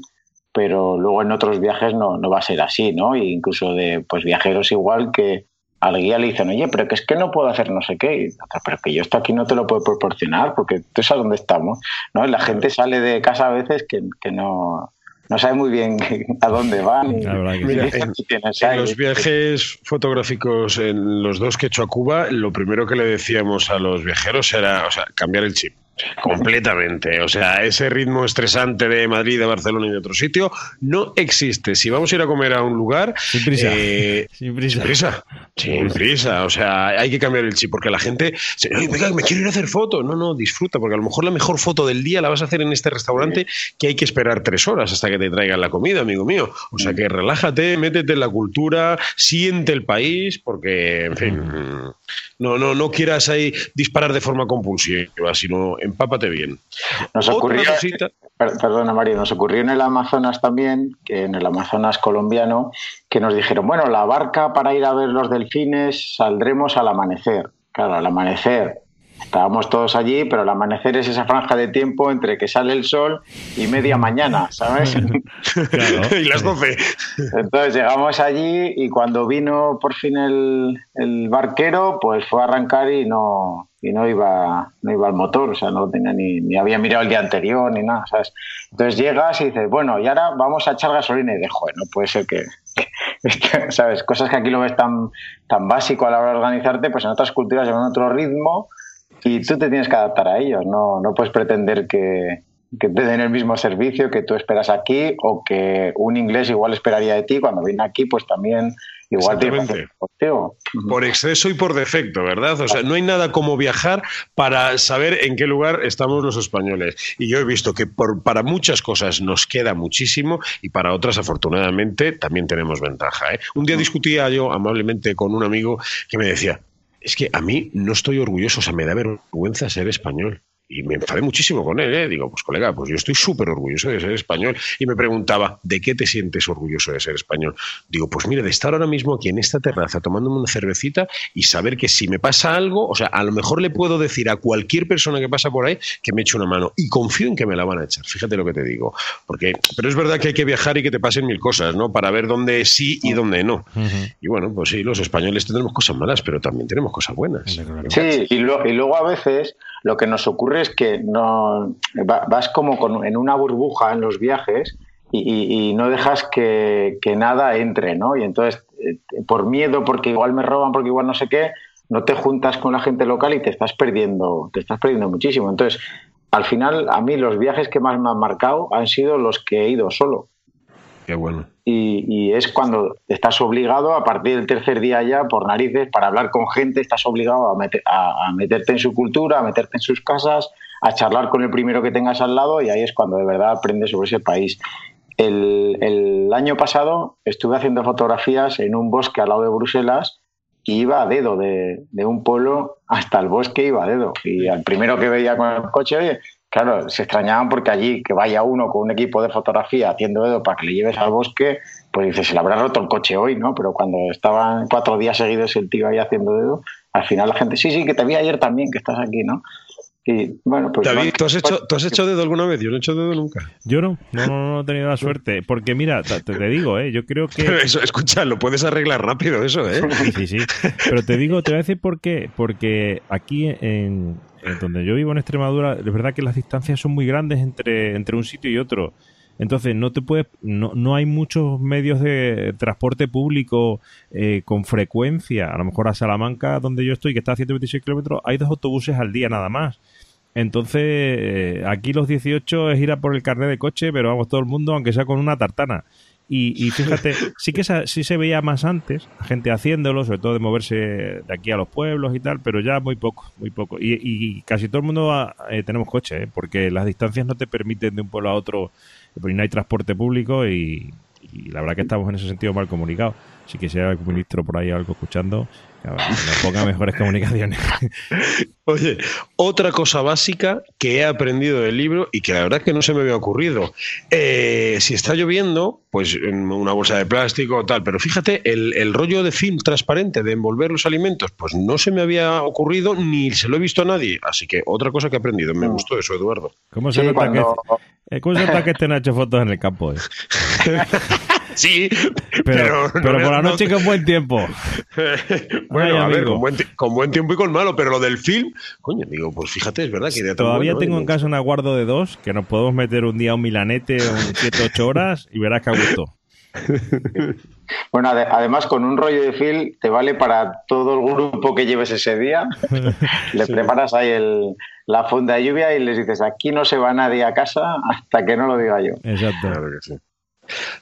pero luego en otros viajes no, no va a ser así, ¿no? E incluso de pues viajeros igual que al guía le dicen, oye, pero que es que no puedo hacer no sé qué, pero que yo esto aquí no te lo puedo proporcionar porque tú sabes dónde estamos, ¿no? Y la gente sale de casa a veces que, que no, no sabe muy bien [laughs] a dónde van. en, los viajes fotográficos, en los dos que he hecho a Cuba, lo primero que le decíamos a los viajeros era o sea, cambiar el chip. Completamente. O sea, ese ritmo estresante de Madrid, de Barcelona y de otro sitio no existe. Si vamos a ir a comer a un lugar. Sin prisa. Eh, [laughs] sin prisa. Sin prisa. O sea, hay que cambiar el chip porque la gente. venga, me quiero ir a hacer fotos. No, no, disfruta porque a lo mejor la mejor foto del día la vas a hacer en este restaurante que hay que esperar tres horas hasta que te traigan la comida, amigo mío. O sea que relájate, métete en la cultura, siente el país porque, en fin. No, no, no quieras ahí disparar de forma compulsiva, sino empápate bien. Nos ocurrió, perdona Mario, nos ocurrió en el Amazonas también, que en el Amazonas colombiano, que nos dijeron, bueno, la barca para ir a ver los delfines saldremos al amanecer. Claro, al amanecer Estábamos todos allí, pero el amanecer es esa franja de tiempo entre que sale el sol y media mañana, ¿sabes? [laughs] y las 12. Entonces llegamos allí y cuando vino por fin el, el, barquero, pues fue a arrancar y no, y no iba, no iba al motor, o sea, no tenía ni, ni había mirado el día anterior ni nada, ¿sabes? Entonces llegas y dices, bueno, y ahora vamos a echar gasolina y de joder, no puede ser [laughs] que, ¿sabes? Cosas que aquí lo ves tan, tan básico a la hora de organizarte, pues en otras culturas llevan otro ritmo y tú te tienes que adaptar a ellos, no, no puedes pretender que, que te den el mismo servicio que tú esperas aquí o que un inglés igual esperaría de ti cuando viene aquí, pues también igual tiene Por exceso y por defecto, ¿verdad? O sea, no hay nada como viajar para saber en qué lugar estamos los españoles. Y yo he visto que por, para muchas cosas nos queda muchísimo y para otras, afortunadamente, también tenemos ventaja. ¿eh? Un día discutía yo amablemente con un amigo que me decía, es que a mí no estoy orgulloso, o sea, me da vergüenza ser español. Y me enfadé muchísimo con él, ¿eh? Digo, pues colega, pues yo estoy súper orgulloso de ser español. Y me preguntaba, ¿de qué te sientes orgulloso de ser español? Digo, pues mire, de estar ahora mismo aquí en esta terraza tomándome una cervecita y saber que si me pasa algo, o sea, a lo mejor le puedo decir a cualquier persona que pasa por ahí que me eche una mano. Y confío en que me la van a echar. Fíjate lo que te digo. Porque, pero es verdad que hay que viajar y que te pasen mil cosas, ¿no? Para ver dónde sí y dónde no. Y bueno, pues sí, los españoles tenemos cosas malas, pero también tenemos cosas buenas. Sí, y, y luego a veces lo que nos ocurre es que no vas como en una burbuja en los viajes y, no dejas que, nada entre, ¿no? Y entonces, eh, por miedo, porque igual me roban, porque igual no sé qué, no te juntas con la gente local y te estás perdiendo, te estás perdiendo muchísimo. Entonces, al final, a mí los viajes que más me han marcado han sido los que he ido solo. Qué bueno. Y, es cuando estás obligado, a partir del tercer día ya, por narices, para hablar con gente, estás obligado a, meterte en su cultura, a meterte en sus casas, a charlar con el primero que tengas al lado y ahí es cuando de verdad aprendes sobre ese país. El, año pasado estuve haciendo fotografías en un bosque al lado de Bruselas y iba a dedo de, de un pueblo hasta el bosque iba a dedo. Y al primero que veía con el coche, oye, claro, se extrañaban porque allí que vaya uno con un equipo de fotografía haciendo dedo para que le lleves al bosque, pues dice, se le habrá roto el coche hoy, ¿no? Pero cuando estaban cuatro días seguidos el tío ahí haciendo dedo, al final la gente, sí, sí, que te vi ayer también, que estás aquí, ¿no? Y bueno, pues. David, ¿tú has, hecho, ¿tú has hecho dedo alguna vez? Yo no he hecho dedo nunca. Yo no, no, no, he tenido la suerte. Porque mira, te, digo, ¿eh? yo creo que. eso, escucha, lo puedes arreglar rápido, eso, ¿eh? Sí, sí, sí. Pero te digo, te voy a decir por qué. Porque aquí en, donde yo vivo en Extremadura, es verdad que las distancias son muy grandes entre, entre un sitio y otro. Entonces no te puedes, no, no hay muchos medios de transporte público eh, con frecuencia. A lo mejor a Salamanca, donde yo estoy, que está a 126 kilómetros, hay dos autobuses al día nada más. Entonces, eh, aquí los 18 es ir a por el carnet de coche, pero vamos, todo el mundo, aunque sea con una tartana. Y, fíjate, sí que sí se veía más antes, gente haciéndolo, sobre todo de moverse de aquí a los pueblos y tal, pero ya muy poco, muy poco. Y, casi todo el mundo eh, tenemos coche, ¿eh? porque las distancias no te permiten de un pueblo a otro, porque no hay transporte público y, la verdad que estamos en ese sentido mal comunicados. Si quisiera el ministro por ahí algo escuchando, que nos ponga mejores [laughs] comunicaciones. Oye, otra cosa básica que he aprendido del libro y que la verdad que no se me había ocurrido. Eh, si está lloviendo, pues en una bolsa de plástico o tal, pero fíjate, el, rollo de film transparente de envolver los alimentos, pues no se me había ocurrido ni se lo he visto a nadie. Así que otra cosa que he aprendido. Me gustó eso, Eduardo. ¿Cómo se nota que, eh, ¿cómo se nota que este hecho fotos en el campo? Eh? [laughs] Sí, pero, pero, por la noche con buen tiempo. [laughs] bueno, a ver, con buen, tiempo y con malo, pero lo del film, coño, digo, pues fíjate, es verdad que Todavía tengo en casa un aguardo de dos, que nos podemos meter un día un milanete o un 7-8 horas y verás que a gusto. [laughs] Bueno, además con un rollo de film te vale para todo el grupo que lleves ese día. [laughs] Le preparas ahí el, la funda de lluvia y les dices, aquí no se va nadie a casa hasta que no lo diga yo. Exacto. Claro que sí.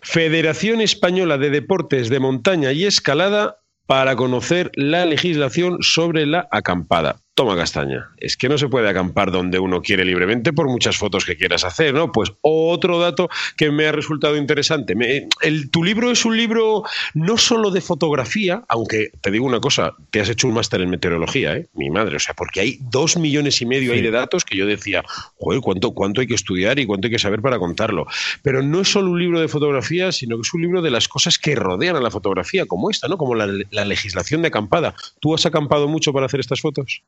Federación Española de Deportes de Montaña y Escalada para conocer la legislación sobre la acampada. Toma castaña. Es que no se puede acampar donde uno quiere libremente por muchas fotos que quieras hacer, ¿no? Pues otro dato que me ha resultado interesante. el, tu libro es un libro no solo de fotografía, aunque te digo una cosa, te has hecho un máster en meteorología, ¿eh? Mi madre, o sea, porque hay dos millones y medio ahí de datos que yo decía, joder, ¿cuánto, cuánto hay que estudiar y cuánto hay que saber para contarlo. Pero no es solo un libro de fotografía, sino que es un libro de las cosas que rodean a la fotografía, como esta, ¿no? Como la, la legislación de acampada. ¿Tú has acampado mucho para hacer estas fotos?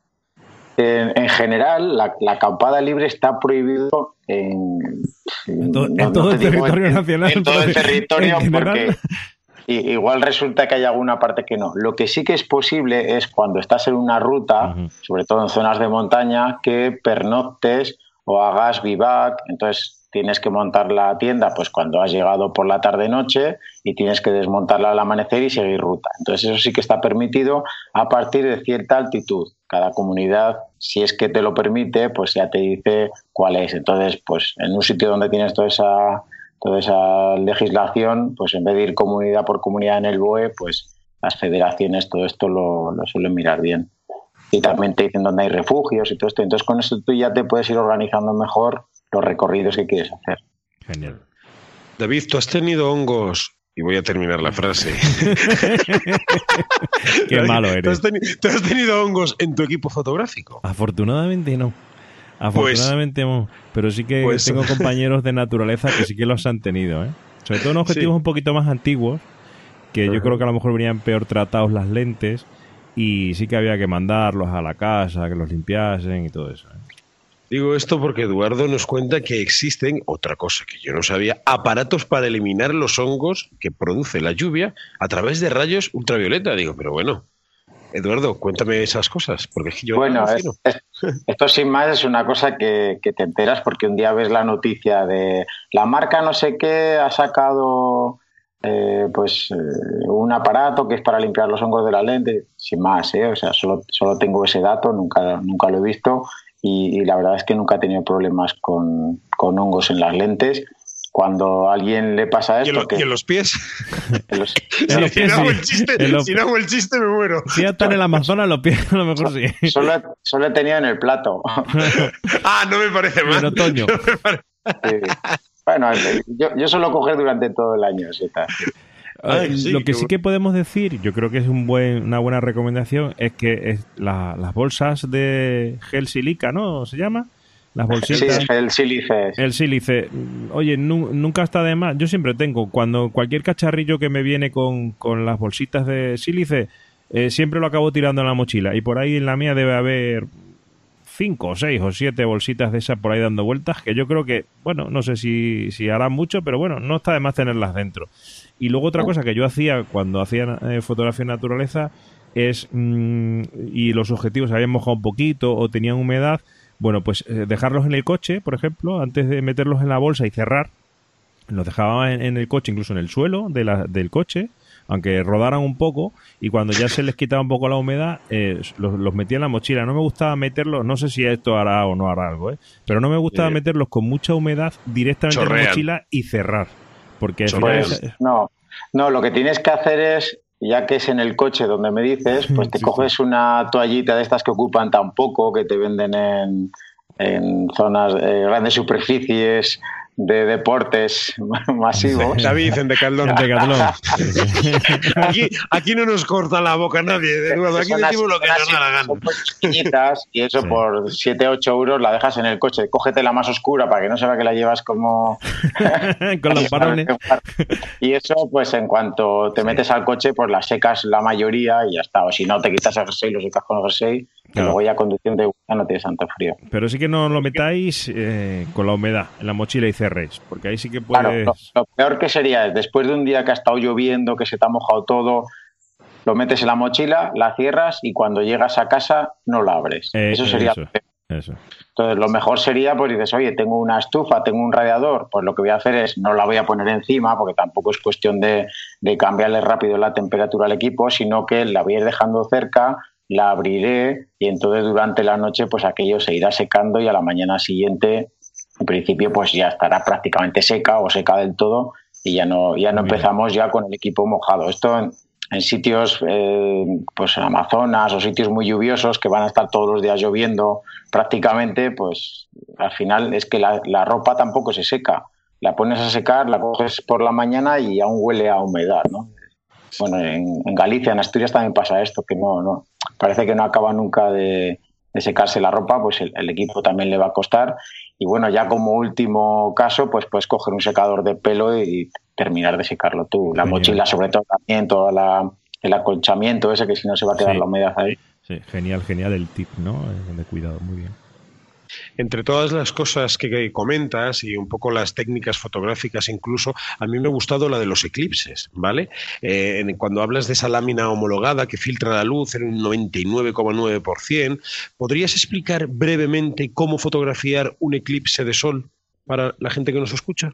En, general, la, acampada libre está prohibido en, todo, el territorio nacional. En todo el territorio, porque igual resulta que hay alguna parte que no. Lo que sí que es posible es cuando estás en una ruta, sobre todo en zonas de montaña, que pernoctes o a gas vivac, entonces tienes que montar la tienda pues cuando has llegado por la tarde noche y tienes que desmontarla al amanecer y seguir ruta. Entonces eso sí que está permitido a partir de cierta altitud. Cada comunidad, si es que te lo permite, pues ya te dice cuál es. Entonces, pues en un sitio donde tienes toda esa toda esa legislación, pues en vez de ir comunidad por comunidad en el BOE, pues las federaciones todo esto lo, lo suelen mirar bien y también te dicen dónde hay refugios y todo esto. Entonces con eso tú ya te puedes ir organizando mejor los recorridos que quieres hacer. Genial. David, tú has tenido hongos. Y voy a terminar la frase. [laughs] Qué malo eres. ¿Tú has, tenido, hongos en tu equipo fotográfico? Afortunadamente no. Afortunadamente no. Pero sí que pues- tengo [laughs] compañeros de naturaleza que sí que los han tenido. ¿eh? Sobre todo en objetivos un poquito más antiguos, que yo creo que a lo mejor venían peor tratados las lentes y sí que había que mandarlos a la casa, que los limpiasen y todo eso. ¿eh? Digo esto porque Eduardo nos cuenta que existen, otra cosa que yo no sabía, aparatos para eliminar los hongos que produce la lluvia a través de rayos ultravioleta. Digo, pero bueno, Eduardo, cuéntame esas cosas, porque yo bueno, esto sin más es una cosa que, que, te enteras porque un día ves la noticia de la marca no sé qué ha sacado eh, pues eh, un aparato que es para limpiar los hongos de la lente, sin más, ¿eh? o sea, solo, solo tengo ese dato, nunca, nunca lo he visto y, la verdad es que nunca he tenido problemas con, hongos en las lentes. Cuando a alguien le pasa esto... ¿Y en, los pies? si, no hago el chiste, me muero. Si ya están en el Amazonas, los pies [laughs] a lo mejor sí. [laughs] Solo, solo he tenido en el plato. [laughs] ah, no me parece mal. En otoño. Bueno, yo, yo suelo coger durante todo el año. Lo que sí que podemos decir, yo creo que es un buen, una buena recomendación, es que es las bolsas de gel silica, ¿no? ¿Se llama? Las bolsitas. Sí, el sílice. El sílice. Oye, nunca está de más. Yo siempre tengo, cuando cualquier cacharrillo que me viene con, con las bolsitas de sílice, eh, siempre lo acabo tirando en la mochila. Y por ahí en la mía debe haber cinco o seis o siete bolsitas de esas por ahí dando vueltas, que yo creo que, bueno, no sé si, si harán mucho, pero bueno, no está de más tenerlas dentro. Y luego otra cosa que yo hacía cuando hacía eh, fotografía de naturaleza es, mm, y los objetivos habían mojado un poquito o tenían humedad, bueno, pues eh, dejarlos en el coche, por ejemplo, antes de meterlos en la bolsa y cerrar, los dejaba en, el coche, incluso en el suelo de la, del coche, aunque rodaran un poco, y cuando ya se les quitaba un poco la humedad, eh, los, metía en la mochila. No me gustaba meterlos, no sé si esto hará o no hará algo, ¿eh? pero no me gustaba meterlos con mucha humedad directamente en la mochila y cerrar. Porque no, no, lo que tienes que hacer es ya que es en el coche donde me dices, [laughs] pues te coges una toallita de estas que ocupan tan poco, que te venden en, en zonas, de grandes superficies, de deportes [laughs] masivos. David, en Decathlon. [laughs] aquí, aquí no nos corta la boca nadie. aquí decimos lo que nos da la gana. Son y eso por 7, 8 euros la dejas en el coche. Cógete la más oscura para que no se vea que la llevas como... [laughs] Con los parones. y eso, pues en cuanto te metes al coche, pues la secas la mayoría y ya está. O si no, te quitas el jersey, lo secas con el jersey luego ya conduciendo ya no tiene tanto frío. Pero sí que no lo metáis eh, con la humedad en la mochila y cerréis, porque ahí sí que puedes... Claro, lo, peor que sería es, después de un día que ha estado lloviendo, que se te ha mojado todo, lo metes en la mochila, la cierras y cuando llegas a casa no la abres. Eh, eso sería... Eso, Entonces, lo mejor sería, pues dices, oye, tengo una estufa, tengo un radiador, pues lo que voy a hacer es, no la voy a poner encima, porque tampoco es cuestión de, de cambiarle rápido la temperatura al equipo, sino que la voy a ir dejando cerca, la abriré y entonces durante la noche pues aquello se irá secando y a la mañana siguiente en principio pues ya estará prácticamente seca o seca del todo y ya no ya no empezamos ya con el equipo mojado. Esto en, sitios eh, pues en Amazonas o sitios muy lluviosos que van a estar todos los días lloviendo prácticamente pues al final es que la, la ropa tampoco se seca. La pones a secar la coges por la mañana y aún huele a humedad no bueno, en, Galicia, en Asturias también pasa esto, que no, no parece que no acaba nunca de, secarse la ropa, pues el, equipo también le va a costar. Y bueno, ya como último caso, pues puedes coger un secador de pelo y terminar de secarlo tú. La mochila, sobre todo también, todo el acolchamiento ese, que si no se va a quedar la humedad ahí. Sí, genial, genial el tip, ¿no? De cuidado, muy bien. Entre todas las cosas que comentas y un poco las técnicas fotográficas incluso, a mí me ha gustado la de los eclipses, ¿vale? Eh, cuando hablas de esa lámina homologada que filtra la luz en un 99,9%, ¿podrías explicar brevemente cómo fotografiar un eclipse de sol para la gente que nos escucha?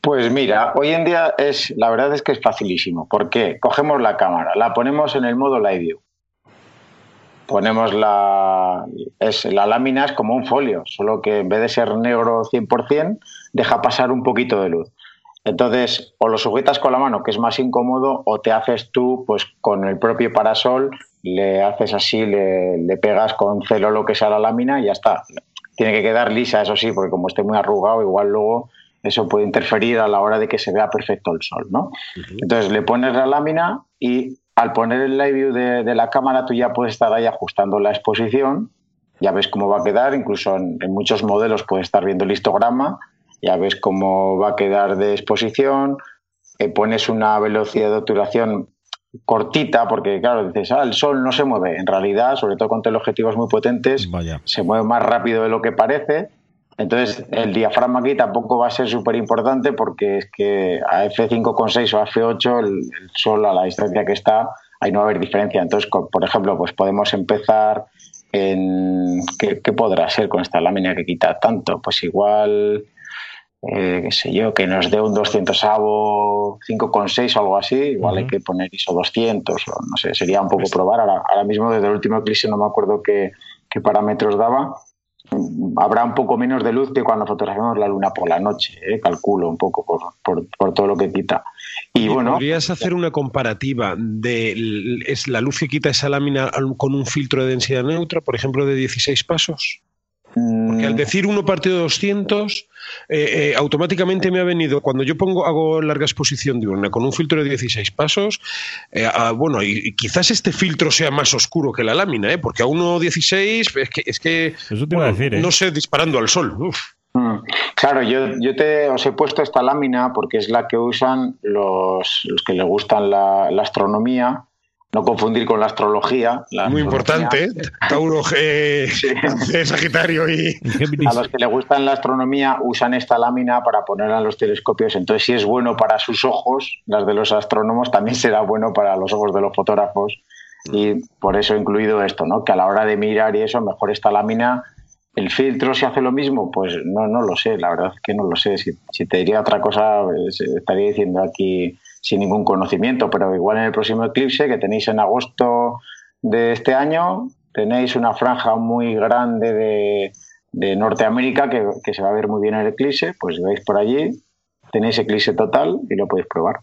Pues mira, hoy en día es la verdad es que es facilísimo. ¿Por qué? Cogemos la cámara, la ponemos en el modo live view. Ponemos la es la lámina es como un folio, solo que en vez de ser negro 100%, deja pasar un poquito de luz. Entonces, o lo sujetas con la mano, que es más incómodo, o te haces tú, pues con el propio parasol, le haces así, le, le pegas con celo lo que sea la lámina y ya está. Tiene que quedar lisa, eso sí, porque como esté muy arrugado, igual luego eso puede interferir a la hora de que se vea perfecto el sol, ¿no? Entonces le pones la lámina y al poner el live view de, la cámara tú ya puedes estar ahí ajustando la exposición, ya ves cómo va a quedar, incluso en, muchos modelos puedes estar viendo el histograma, ya ves cómo va a quedar de exposición, eh, pones una velocidad de obturación cortita, porque claro, dices, ah, el sol no se mueve. En realidad, sobre todo con teleobjetivos muy potentes, se mueve más rápido de lo que parece entonces, el diafragma aquí tampoco va a ser súper importante porque es que a F5,6 o a F8 el, sol a la distancia que está, ahí no va a haber diferencia. Entonces, por ejemplo, pues podemos empezar en... ¿Qué, podrá ser con esta lámina que quita tanto? Pues igual, eh, qué sé yo, que nos dé un 200 avo 5,6 o algo así, igual hay que poner ISO 200 o no sé, sería un poco pues probar. Ahora, ahora mismo desde el último eclipse no me acuerdo qué, qué parámetros daba habrá un poco menos de luz que cuando fotografiamos la luna por la noche, ¿eh? calculo un poco por, todo lo que quita. Y, bueno, ¿Podrías hacer una comparativa de es la luz que quita esa lámina con un filtro de densidad neutra, por ejemplo, de 16 pasos? Porque al mm. decir uno partido de 200, eh, eh, automáticamente me ha venido, cuando yo pongo, hago larga exposición diurna con un filtro de 16 pasos, eh, bueno, y, quizás este filtro sea más oscuro que la lámina, ¿eh? porque a 1.16 es que, es que no sé, disparando al sol. Mm. Claro, yo, yo te, os he puesto esta lámina porque es la que usan los, los que les gustan la astronomía no confundir con la astrología. Muy importante, Tauro, [laughs] G, Sagitario y... A los que le gustan la astronomía usan esta lámina para ponerla en los telescopios, entonces si es bueno para sus ojos, las de los astrónomos, también será bueno para los ojos de los fotógrafos y por eso he incluido esto, ¿no? que a la hora de mirar y eso, mejor esta lámina... ¿El filtro se hace lo mismo? Pues no, no lo sé, la verdad es que no lo sé. Si, si te diría otra cosa, pues, estaría diciendo aquí sin ningún conocimiento, pero igual en el próximo eclipse que tenéis en agosto de este año, tenéis una franja muy grande de, de Norteamérica que, se va a ver muy bien el eclipse, pues vais por allí, tenéis eclipse total y lo podéis probar.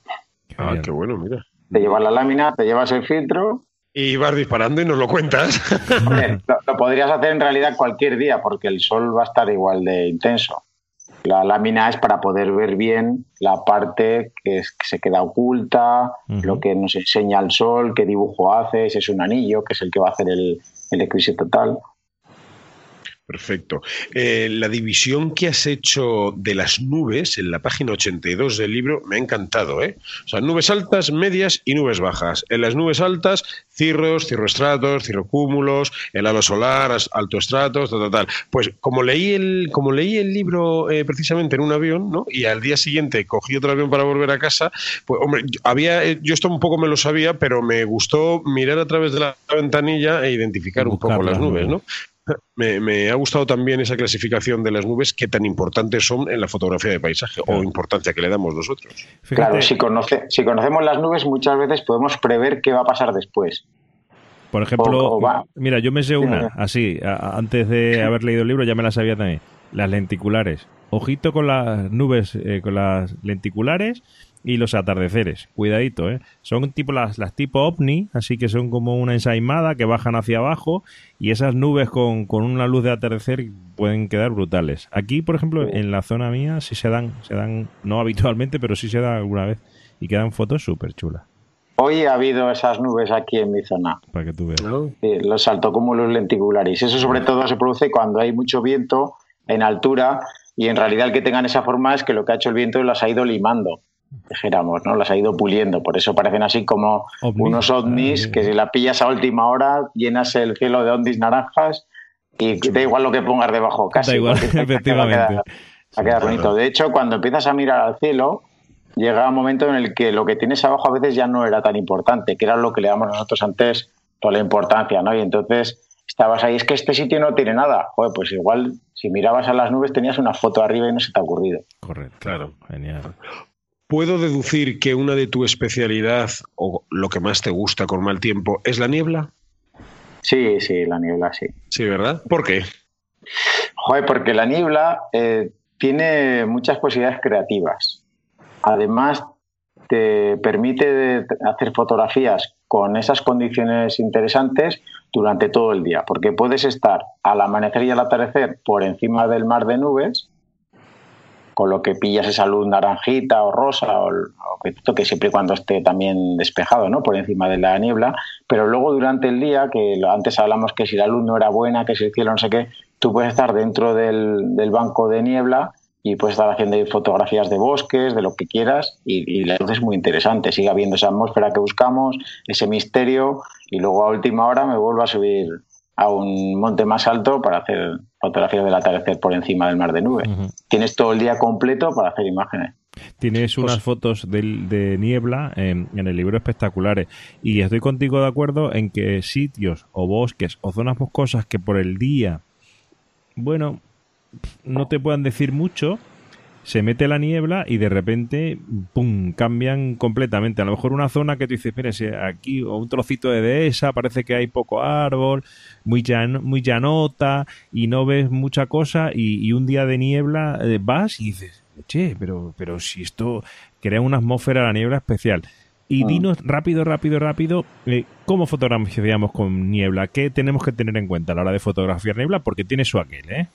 Ah, qué bueno, mira. Te llevas la lámina, te llevas el filtro. Y vas disparando y nos lo cuentas. [laughs] lo podrías hacer en realidad cualquier día porque el sol va a estar igual de intenso. La lámina es para poder ver bien la parte que, se queda oculta, lo que nos enseña el sol, qué dibujo hace, si es un anillo, que es el que va a hacer el, el eclipse total. Perfecto. Eh, la división que has hecho de las nubes en la página 82 del libro me ha encantado. ¿eh? O sea, nubes altas, medias y nubes bajas. En las nubes altas, cirros, cirroestratos, cirrocúmulos, el halo solar, altoestratos, tal, tal, tal. Pues como leí el, como leí el libro eh, precisamente en un avión, ¿no? Y al día siguiente cogí otro avión para volver a casa, pues hombre, había, eh, yo esto un poco me lo sabía, pero me gustó mirar a través de la ventanilla e identificar un poco las nubes, ¿no? Me, ha gustado también esa clasificación de las nubes, que tan importantes son en la fotografía de paisaje o importancia que le damos nosotros. Claro, si, conoce, si conocemos las nubes, muchas veces podemos prever qué va a pasar después. Por ejemplo, mira, yo me sé una, así, antes de haber leído el libro ya me la sabía también, las lenticulares. Ojito con las nubes, eh, con las lenticulares y los atardeceres. Cuidadito, ¿eh? Son tipo las, las tipo ovni, así que son como una ensaimada que bajan hacia abajo y esas nubes con, con una luz de atardecer pueden quedar brutales. Aquí, por ejemplo, en la zona mía sí se dan, se dan, no habitualmente, pero sí se dan alguna vez y quedan fotos súper chulas. Hoy ha habido esas nubes aquí en mi zona. Para que tú veas. Sí, los lenticulares. Eso sobre todo se produce cuando hay mucho viento en altura y en realidad el que tengan esa forma es que lo que ha hecho el viento las ha ido limando dijéramos, ¿no? Las ha ido puliendo, por eso parecen así como unos ovnis ah, que si la pillas a última hora llenas el cielo de ovnis naranjas Y da igual lo que pongas debajo, casi. Da igual, [laughs] efectivamente. Va a quedar, bonito. De hecho, cuando empiezas a mirar al cielo, llega un momento en el que lo que tienes abajo a veces ya no era tan importante, que era lo que le damos nosotros antes toda la importancia, ¿no? Y entonces estabas ahí, es que este sitio no tiene nada. Joder, pues igual si mirabas a las nubes tenías una foto arriba y no se te ha ocurrido. Correcto, claro, genial. ¿Puedo deducir que una de tu especialidad o lo que más te gusta con mal tiempo es la niebla? Sí, sí, la niebla, sí. Sí, ¿verdad? ¿Por qué? Joder, porque la niebla eh, tiene muchas posibilidades creativas. Además, te permite hacer fotografías con esas condiciones interesantes durante todo el día, porque puedes estar al amanecer y al atardecer por encima del mar de nubes con lo que pillas esa luz naranjita o rosa o, o que siempre y cuando esté también despejado, ¿no? Por encima de la niebla, pero luego durante el día, que antes hablamos que si la luz no era buena, que si el cielo no sé qué, tú puedes estar dentro del, banco de niebla y puedes estar haciendo fotografías de bosques, de lo que quieras, y, la luz es muy interesante. Sigue habiendo esa atmósfera que buscamos, ese misterio, y luego a última hora me vuelvo a subir a un monte más alto para hacer fotografías del atardecer por encima del mar de nubes. Tienes todo el día completo para hacer imágenes. Tienes unas pues fotos de, niebla en, el libro espectaculares y estoy contigo de acuerdo en que sitios o bosques o zonas boscosas que por el día, bueno, no te puedan decir mucho, se mete la niebla y de repente, ¡pum!, cambian completamente. A lo mejor una zona que tú dices, espérese, aquí o un trocito de dehesa, parece que hay poco árbol, muy, muy llanota y no ves mucha cosa y, un día de niebla eh, vas y dices, che, pero, pero si esto crea una atmósfera la niebla especial. Y ah. dinos rápido, rápido, rápido, eh, ¿cómo fotografiamos con niebla? ¿Qué tenemos que tener en cuenta a la hora de fotografiar niebla? Porque tiene su aquel, ¿eh?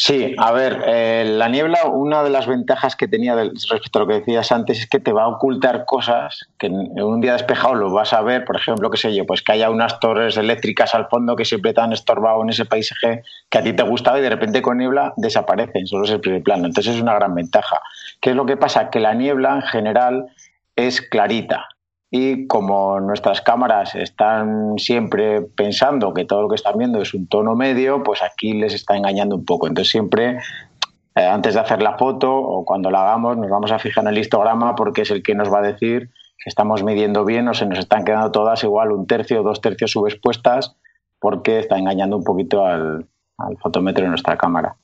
Sí, a ver, eh, la niebla, una de las ventajas que tenía respecto a lo que decías antes es que te va a ocultar cosas que en un día despejado lo vas a ver, por ejemplo, qué sé yo, pues que haya unas torres eléctricas al fondo que siempre te han estorbado en ese paisaje que a ti te gustaba y de repente con niebla desaparecen, solo es el primer plano. Entonces es una gran ventaja. ¿Qué es lo que pasa? Que la niebla en general es clarita, y como nuestras cámaras están siempre pensando que todo lo que están viendo es un tono medio, pues aquí les está engañando un poco. Entonces siempre eh, antes de hacer la foto o cuando la hagamos nos vamos a fijar en el histograma porque es el que nos va a decir si estamos midiendo bien o se nos están quedando todas igual un tercio o dos tercios subexpuestas porque está engañando un poquito al, al fotómetro de nuestra cámara.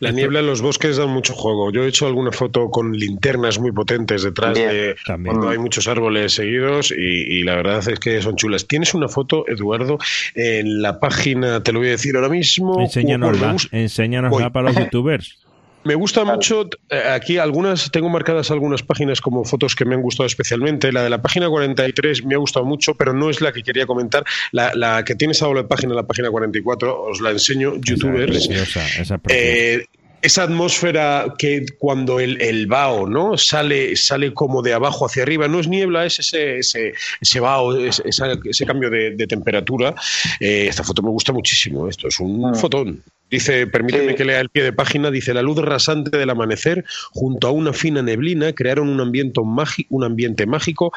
La niebla en los bosques da mucho juego. Yo he hecho alguna foto con linternas muy potentes detrás de cuando hay muchos árboles seguidos y, la verdad es que son chulas. Tienes una foto, Eduardo, en la página, te lo voy a decir ahora mismo. Enséñanosla, enséñanosla para los youtubers. Me gusta mucho, eh, aquí algunas, tengo marcadas algunas páginas como fotos que me han gustado especialmente. La de la página 43 me ha gustado mucho, pero no es la que quería comentar. La, que tiene esa doble página, la página 44, os la enseño, youtubers. Esa, eh, esa atmósfera que cuando el, el vaho ¿no? sale, sale como de abajo hacia arriba, no es niebla, es ese, ese, ese vaho, ese, ese cambio de, temperatura. Eh, esta foto me gusta muchísimo, esto es un fotón. Dice, permíteme que lea el pie de página, dice, la luz rasante del amanecer junto a una fina neblina crearon un ambiente, un ambiente mágico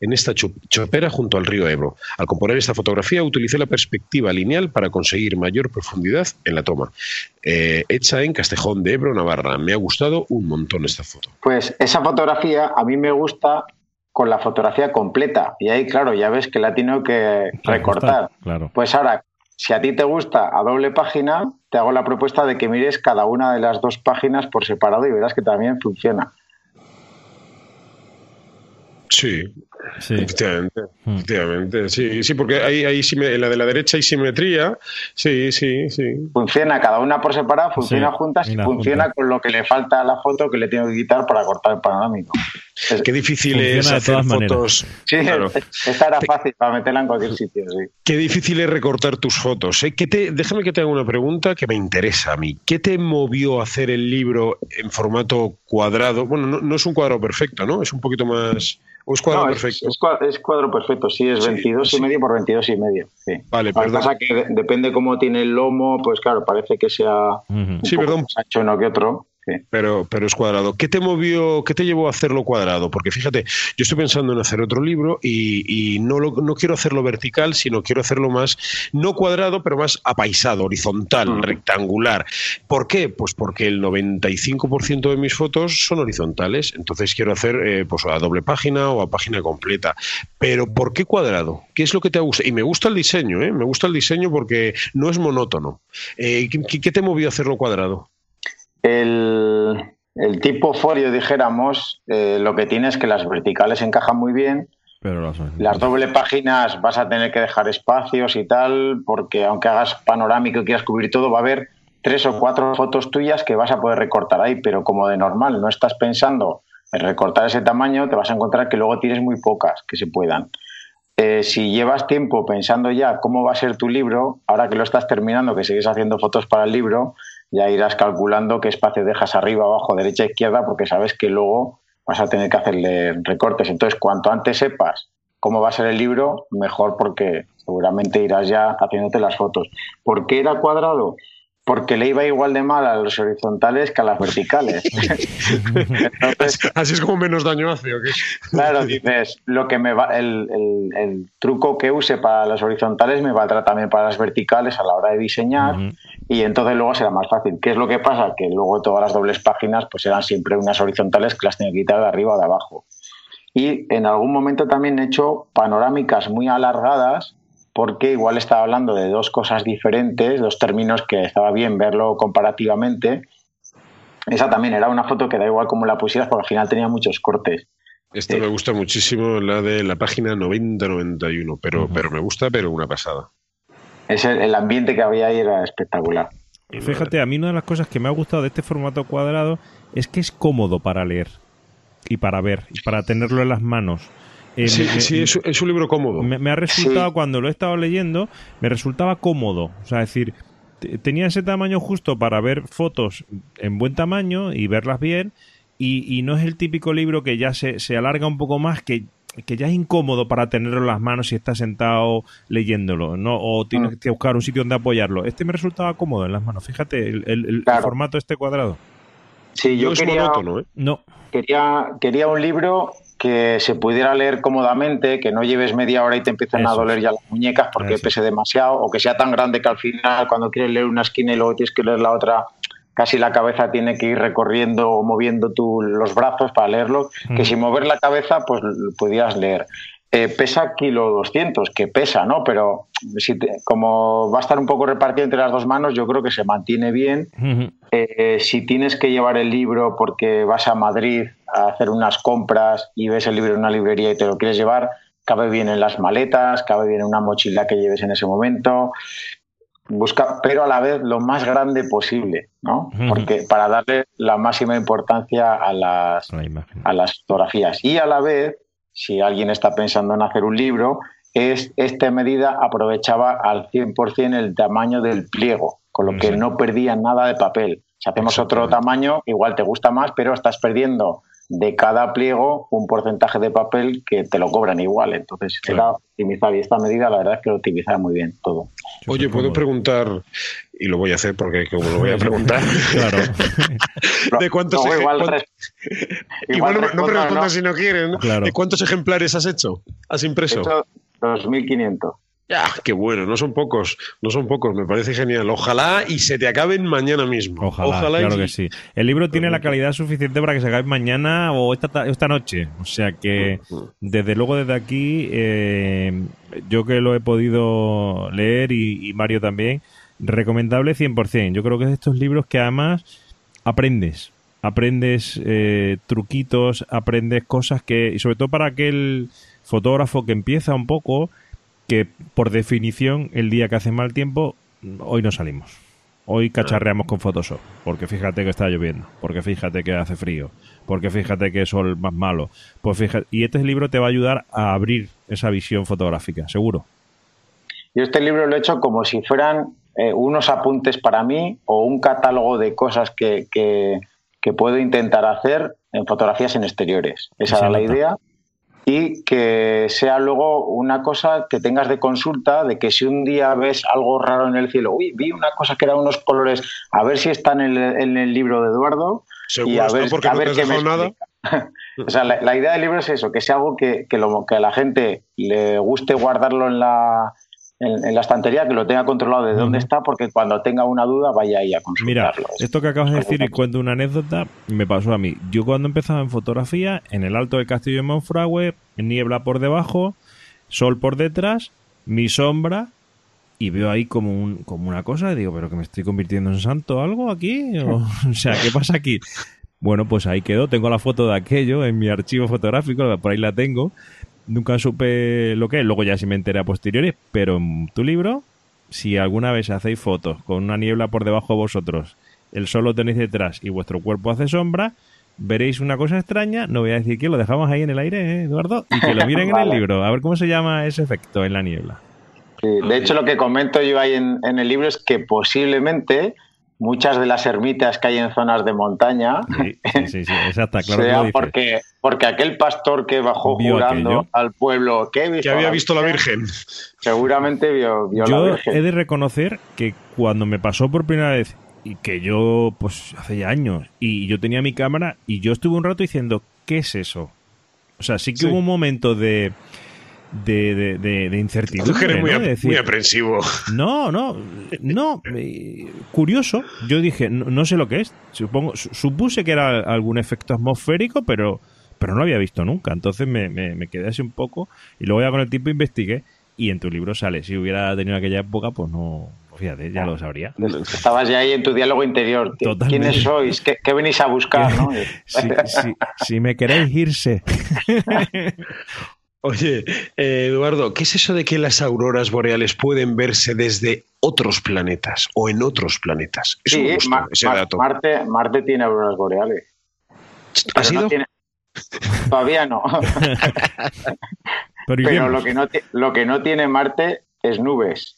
en esta chopera junto al río Ebro. Al componer esta fotografía utilicé la perspectiva lineal para conseguir mayor profundidad en la toma. Eh, hecha en Castejón de Ebro, Navarra. Me ha gustado un montón esta foto. Pues esa fotografía a mí me gusta con la fotografía completa. Y ahí, claro, ya ves que la tengo que recortar. Claro. Pues ahora, si a ti te gusta a doble página, te hago la propuesta de que mires cada una de las dos páginas por separado y verás que también funciona. Sí, sí. Efectivamente, hmm. efectivamente, sí, sí, porque ahí, ahí en la de la derecha hay simetría, sí, sí, sí. Funciona cada una por separado, funciona juntas y funciona con lo que le falta a la foto que le tengo que quitar para cortar el panorámico. Qué difícil es hacer fotos. Sí, esta era fácil para meterla en cualquier sitio, sí. Qué difícil es recortar tus fotos. ¿eh? te, déjame que te haga una pregunta que me interesa a mí. ¿Qué te movió a hacer el libro en formato cuadrado? Bueno, no, no es un cuadro perfecto, ¿no? Es un poquito más ¿O es cuadro perfecto? Es, cuadro perfecto, sí, es 22 y medio por 22 y medio. Sí. Vale, perdón. Lo que pasa que depende cómo tiene el lomo, pues claro, parece que sea un sí, perdón. más ancho uno que otro. Pero, pero es cuadrado. ¿Qué te movió, qué te llevó a hacerlo cuadrado? Porque fíjate, yo estoy pensando en hacer otro libro y, no, no quiero hacerlo vertical, sino quiero hacerlo más, no cuadrado, pero más apaisado, horizontal, mm. rectangular. ¿Por qué? Pues porque el 95% de mis fotos son horizontales, entonces quiero hacer eh, pues a doble página o a página completa. Pero ¿por qué cuadrado? ¿Qué es lo que te gusta? Y me gusta el diseño, ¿eh? me gusta el diseño porque no es monótono. Eh, ¿qué, te movió a hacerlo cuadrado? El, tipo folio, dijéramos, eh, lo que tiene es que las verticales encajan muy bien. Pero las, doble páginas vas a tener que dejar espacios y tal, porque aunque hagas panorámico y quieras cubrir todo, va a haber tres o cuatro fotos tuyas que vas a poder recortar ahí, pero como de normal no estás pensando en recortar ese tamaño, te vas a encontrar que luego tienes muy pocas que se puedan. Eh, si llevas tiempo pensando ya cómo va a ser tu libro, ahora que lo estás terminando, que sigues haciendo fotos para el libro, ya irás calculando qué espacio dejas arriba, abajo, derecha, izquierda, porque sabes que luego vas a tener que hacerle recortes. Entonces, cuanto antes sepas cómo va a ser el libro, mejor porque seguramente irás ya haciéndote las fotos. ¿Por qué era cuadrado? porque le iba igual de mal a los horizontales que a las verticales. [laughs] Así es como menos daño hace, ¿o qué? Claro, dices, lo que me va, el, truco que use para las horizontales me valdrá también para las verticales a la hora de diseñar y entonces luego será más fácil. ¿Qué es lo que pasa? Que luego todas las dobles páginas pues eran siempre unas horizontales que las tenía que quitar de arriba o de abajo. Y en algún momento también he hecho panorámicas muy alargadas porque igual estaba hablando de dos cosas diferentes, dos términos que estaba bien verlo comparativamente. Esa también era una foto que da igual cómo la pusieras, porque al final tenía muchos cortes. Esta me gusta muchísimo, la de la página 9091, pero, pero me gusta, pero una pasada. Es el, ambiente que había ahí era espectacular. Y fíjate, a mí una de las cosas que me ha gustado de este formato cuadrado es que es cómodo para leer y para ver y para tenerlo en las manos. Eh, sí, sí es, un libro cómodo. Me, ha resultado, cuando lo he estado leyendo, me resultaba cómodo. O sea, es decir, tenía ese tamaño justo para ver fotos en buen tamaño y verlas bien. Y, no es el típico libro que ya se, se alarga un poco más, que, que, ya es incómodo para tenerlo en las manos si estás sentado leyéndolo, ¿no? O tienes mm. que buscar un sitio donde apoyarlo. Este me resultaba cómodo en las manos. Fíjate, el, el, formato este cuadrado. Sí, yo quería, ¿eh? No. Quería, quería un libro que se pudiera leer cómodamente, que no lleves media hora y te empiezan a doler ya las muñecas porque pese demasiado, o que sea tan grande que al final cuando quieres leer una esquina y luego tienes que leer la otra, casi la cabeza tiene que ir recorriendo o moviendo tú los brazos para leerlo, que sin mover la cabeza pues pudieras leer. Eh, pesa kilo 200, que pesa, ¿no? Pero si como va a estar un poco repartido entre las dos manos, yo creo que se mantiene bien. Eh, si tienes que llevar el libro porque vas a Madrid a hacer unas compras y ves el libro en una librería y te lo quieres llevar, cabe bien en las maletas, cabe bien en una mochila que lleves en ese momento. Busca, pero a la vez lo más grande posible, ¿no? Porque para darle la máxima importancia a las, a las fotografías. Y a la vez si alguien está pensando en hacer un libro, es, esta medida aprovechaba al 100% el tamaño del pliego, con lo que no perdía nada de papel. Si hacemos otro tamaño, igual te gusta más, pero estás perdiendo de cada pliego un porcentaje de papel que te lo cobran igual. Entonces era optimizar y esta medida la verdad es que lo optimiza muy bien todo. Oye, puedo preguntar, y lo voy a hacer porque como lo voy a [laughs] preguntar, claro. [laughs] ¿de cuántos [laughs] igual, igual, no, me respondas si no quieren. ¿De cuántos ejemplares has hecho? ¿Has impreso? He hecho 2.500. Ya, qué bueno, no son pocos, no son pocos, me parece genial. Ojalá y se te acaben mañana mismo. Ojalá, claro que sí. El libro tiene la calidad suficiente para que se acabe mañana o esta, esta noche. O sea que, desde luego, desde aquí, eh, yo que lo he podido leer y, Mario también, recomendable 100%. Yo creo que es de estos libros que además aprendes. Aprendes eh, truquitos, aprendes cosas que, y sobre todo para aquel fotógrafo que empieza un poco que por definición el día que hace mal tiempo, hoy no salimos. Hoy cacharreamos con Photoshop, porque fíjate que está lloviendo, porque fíjate que hace frío, porque fíjate que es sol más malo. Pues fíjate, y este libro te va a ayudar a abrir esa visión fotográfica, seguro. Yo este libro lo he hecho como si fueran eh, unos apuntes para mí o un catálogo de cosas que, que, puedo intentar hacer en fotografías en exteriores. Esa era la idea y que sea luego una cosa que tengas de consulta, de que si un día ves algo raro en el cielo, uy, vi una cosa que era unos colores, a ver si está en el, en el libro de Eduardo, y a ver, a ver qué me nada. [laughs] o sea, la, idea del libro es eso, que sea algo que, que, lo, que a la gente le guste guardarlo en la, en, la estantería, que lo tenga controlado de dónde está, porque cuando tenga una duda vaya ahí a consultarlo. Mira, esto que acabas de decir y cuento una anécdota, me pasó a mí. Yo cuando empezaba en fotografía, en el alto del castillo de Monfragüe, niebla por debajo, sol por detrás, mi sombra, y veo ahí como, un, como una cosa, y digo, pero que me estoy convirtiendo en santo o algo aquí, o, [laughs] o sea, ¿qué pasa aquí? Bueno, pues ahí quedó, tengo la foto de aquello en mi archivo fotográfico, por ahí la tengo, nunca supe lo que es, luego ya sí me enteré a posteriores, pero en tu libro, si alguna vez hacéis fotos con una niebla por debajo de vosotros, el sol lo tenéis detrás y vuestro cuerpo hace sombra, veréis una cosa extraña, no voy a decir que lo dejamos ahí en el aire, ¿eh, Eduardo, y que lo [laughs] miren en el libro, a ver cómo se llama ese efecto en la niebla. de hecho lo que comento yo ahí en, en el libro es que posiblemente muchas de las ermitas que hay en zonas de montaña sí, sí, exacto, claro sea porque, porque aquel pastor que bajó jurando al pueblo que, había visto la Virgen seguramente vio, yo la Virgen. he de reconocer que cuando me pasó por primera vez y que yo pues hace ya años y yo tenía mi cámara y yo estuve un rato diciendo ¿qué es eso? o sea sí que hubo un momento de de, de, incertidumbre. muy, aprensivo. No, no, no. curioso. Yo dije, no, sé lo que es. Supongo, supuse que era algún efecto atmosférico, pero, pero no lo había visto nunca. Entonces me, me, quedé así un poco y luego ya con el tiempo investigué y en tu libro sale. Si hubiera tenido aquella época, pues no, fíjate, ya lo sabría. Estabas ya ahí en tu diálogo interior. ¿Quiénes sois? ¿Qué, venís a buscar? [laughs] si, me queréis irse. [laughs] Oye, eh, Eduardo, ¿qué es eso de que las auroras boreales pueden verse desde otros planetas o en otros planetas? Es sí, ese dato. Marte, Marte tiene auroras boreales. ¿Ha sido? Todavía no. Pero, [laughs] lo, que no lo que no tiene Marte es nubes.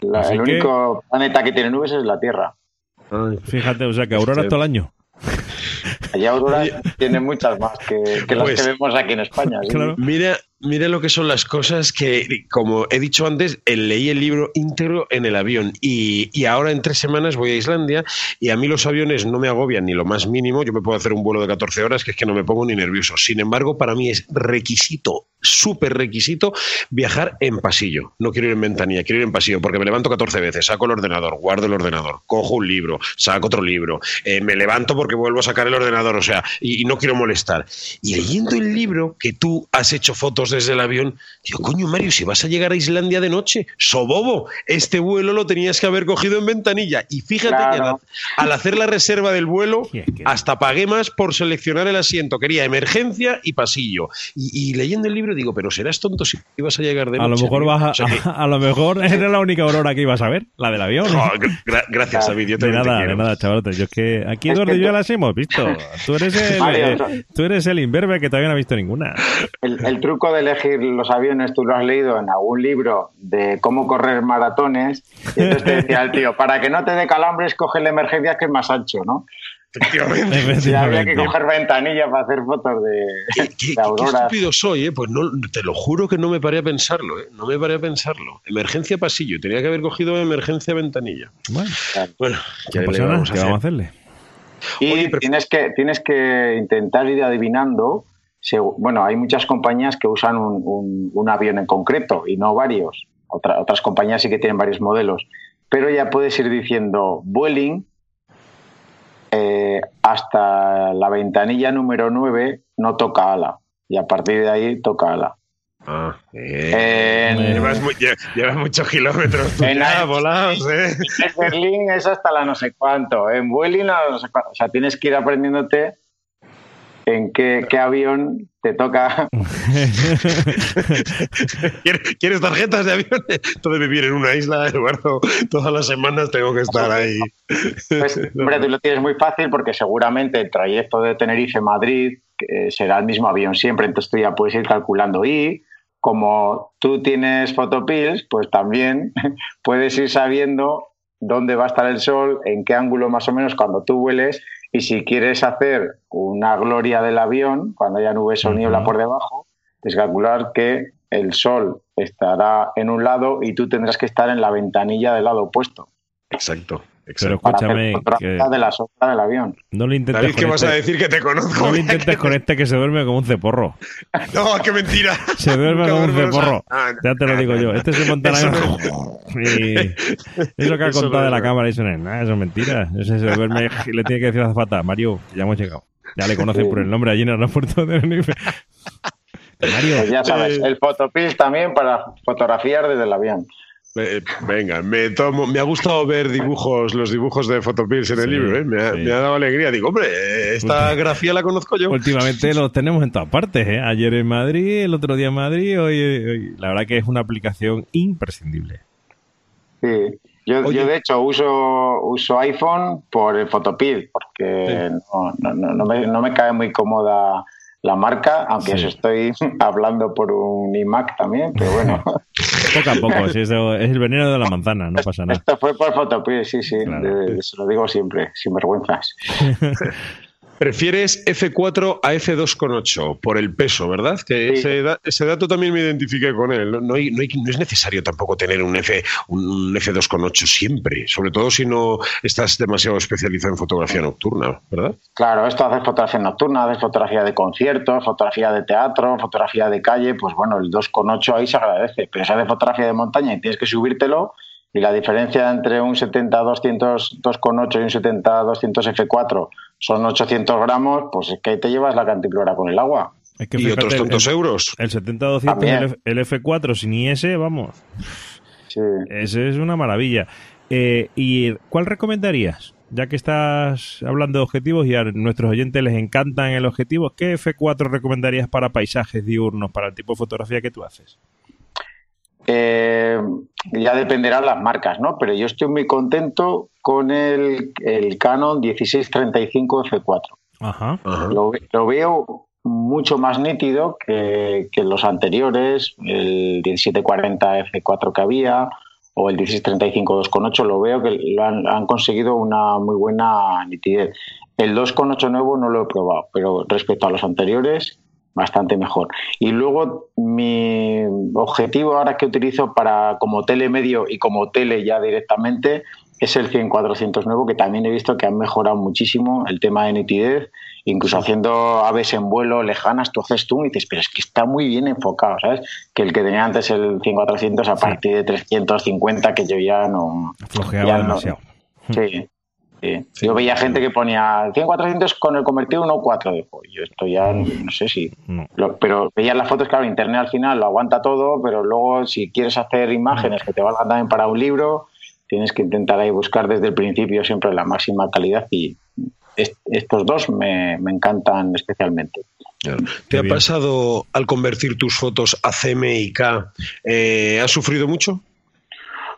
el único planeta que tiene nubes es la Tierra. Fíjate, o sea que aurora todo el año. Allá Aurora tiene muchas más que, las pues que vemos aquí en España. Mira, mira lo que son las cosas que, como he dicho antes, eh, leí el libro íntegro en el avión y, y, ahora en tres semanas voy a Islandia y a mí los aviones no me agobian ni lo más mínimo. Yo me puedo hacer un vuelo de 14 horas que es que no me pongo ni nervioso. Sin embargo, para mí es requisito súper requisito viajar en pasillo. No quiero ir en ventanilla, quiero ir en pasillo porque me levanto 14 veces, saco el ordenador, guardo el ordenador, cojo un libro, saco otro libro, eh, me levanto porque vuelvo a sacar el ordenador, o sea, y, no quiero molestar. Y leyendo el libro que tú has hecho fotos desde el avión, digo, coño Mario, si vas a llegar a Islandia de noche, sobobo, este vuelo lo tenías que haber cogido en ventanilla. Y fíjate que al, hacer la reserva del vuelo, hasta pagué más por seleccionar el asiento. Quería emergencia y pasillo. y leyendo el libro digo, pero serás tonto si ibas a llegar de noche. [laughs] A lo mejor vas a, lo mejor era la única aurora que ibas a ver, la del avión. gracias, David. Yo de nada, de nada, chavalotes. Yo es que aquí Eduardo y yo las hemos visto. Tú eres [laughs] el, tú eres el imberbe que todavía no ha visto ninguna. El, truco de elegir los aviones, tú lo has leído en algún libro de cómo correr maratones. Y entonces te decía el tío, para que no te dé calambres, coge la emergencia que es más ancho, ¿no? Efectivamente. había que coger ventanilla para hacer fotos de, ¿Qué, estúpido soy, ¿eh? Pues no, te lo juro que no me paré a pensarlo, ¿eh? No me paré a pensarlo. Emergencia pasillo, tenía que haber cogido emergencia ventanilla. Bueno, bueno ¿qué, vamos, a hacerle? Y tienes, que, tienes que intentar ir adivinando. Bueno, hay muchas compañías que usan un, avión en concreto y no varios. otras compañías sí que tienen varios modelos. Pero ya puedes ir diciendo Vueling eh, hasta la ventanilla número 9 no toca ala. Y a partir de ahí toca ala. Ah, llevas, muchos kilómetros. En volados, ¿eh? En Berlín es hasta la no sé cuánto. En Vueling no sé cuánto. O sea, tienes que ir aprendiéndote en qué, avión te toca. [laughs] ¿Quieres tarjetas de avión? Todo vivir en una isla, Eduardo, todas las semanas tengo que estar ahí. Pues, hombre, tú lo tienes muy fácil porque seguramente el trayecto de Tenerife-Madrid será el mismo avión siempre, entonces tú ya puedes ir calculando. Y como tú tienes photopills, pues también [laughs] puedes ir sabiendo dónde va a estar el sol, en qué ángulo más o menos cuando tú vueles y si quieres hacer una gloria del avión, cuando haya nubes o niebla por debajo, es calcular que el sol estará en un lado y tú tendrás que estar en la ventanilla del lado opuesto. Exacto. Pero escúchame. Que... de la sombra del avión. No le intentes. David, ¿qué vas a este- decir que te conozco? No le intentes con este que se duerme como un ceporro. [laughs] no, qué mentira. Se duerme como un ceporro. ya te lo digo yo. Este se monta la y [laughs] Eso que ha contado de la cámara, eso no es nada, eso es mentira. Ese se duerme y le tiene que decir a Zafata, Mario, ya hemos llegado. Ya le conocen por el nombre allí en el aeropuerto de Tenerife. Mario. Pues ya sabes, el fotopil también para fotografiar desde el avión. Venga, me, tomo, me ha gustado ver dibujos, los dibujos de Photopills en el libro, ¿eh? me, ha, dado alegría. Digo, hombre, esta grafía la conozco yo. Últimamente los tenemos en todas partes, ¿eh? Ayer en Madrid, el otro día en Madrid, hoy, La verdad que es una aplicación imprescindible. Sí, yo, de hecho uso, uso iPhone por el Photopil, porque no, no, me, no me cae muy cómoda la marca, aunque eso estoy [laughs] hablando por un iMac también, pero bueno. [laughs] poco a poco, es, el veneno de la manzana, no pasa nada. Esto fue por Photopil, sí, sí, se lo digo siempre, sin vergüenzas. [laughs] Prefieres F4 a F2,8 por el peso, ¿verdad? Que ese, dato también me identifiqué con él. No, es necesario tampoco tener un, F, un F2,8 siempre, sobre todo si no estás demasiado especializado en fotografía nocturna, ¿verdad? Claro, esto hace fotografía nocturna, hace fotografía de conciertos, fotografía de teatro, fotografía de calle, pues bueno, el 2,8 ahí se agradece, pero si hace fotografía de montaña y tienes que subírtelo, y la diferencia entre un 70-200 2,8 y un 70-200 F4 son 800 gramos, pues es que ahí te llevas la cantimplora con el agua. y otros tantos euros. El 70-200, el, F4 sin IS, vamos. Sí. Ese es una maravilla. Eh, ¿Y cuál recomendarías? Ya que estás hablando de objetivos y a nuestros oyentes les encantan el objetivo, ¿qué F4 recomendarías para paisajes diurnos, para el tipo de fotografía que tú haces? Eh, ya dependerán las marcas, ¿no? Pero yo estoy muy contento con el, Canon 1635 F4. Ajá. Lo, veo mucho más nítido que, los anteriores, el 1740 F4 que había o el 1635 2.8, lo veo que han, han conseguido una muy buena nitidez. El 2.8 nuevo no lo he probado, pero respecto a los anteriores, bastante mejor. Y luego mi objetivo ahora que utilizo para como tele medio y como tele ya directamente es el 100-400 nuevo, que también he visto que han mejorado muchísimo el tema de nitidez, incluso haciendo aves en vuelo lejanas, tú haces tú y dices, pero es que está muy bien enfocado, ¿sabes? Que el que tenía antes el 100-400 a partir de 350, que yo ya no... Flojeaba demasiado. sí, yo veía gente que ponía 100-400 con el convertido 1.4. Yo esto ya no sé si. pero veía las fotos, claro, Internet al final lo aguanta todo, pero luego si quieres hacer imágenes que te valgan también para un libro, tienes que intentar ahí buscar desde el principio siempre la máxima calidad y estos dos me, encantan especialmente. ¿Te ha pasado al convertir tus fotos a CMYK? Eh, ¿Has sufrido mucho?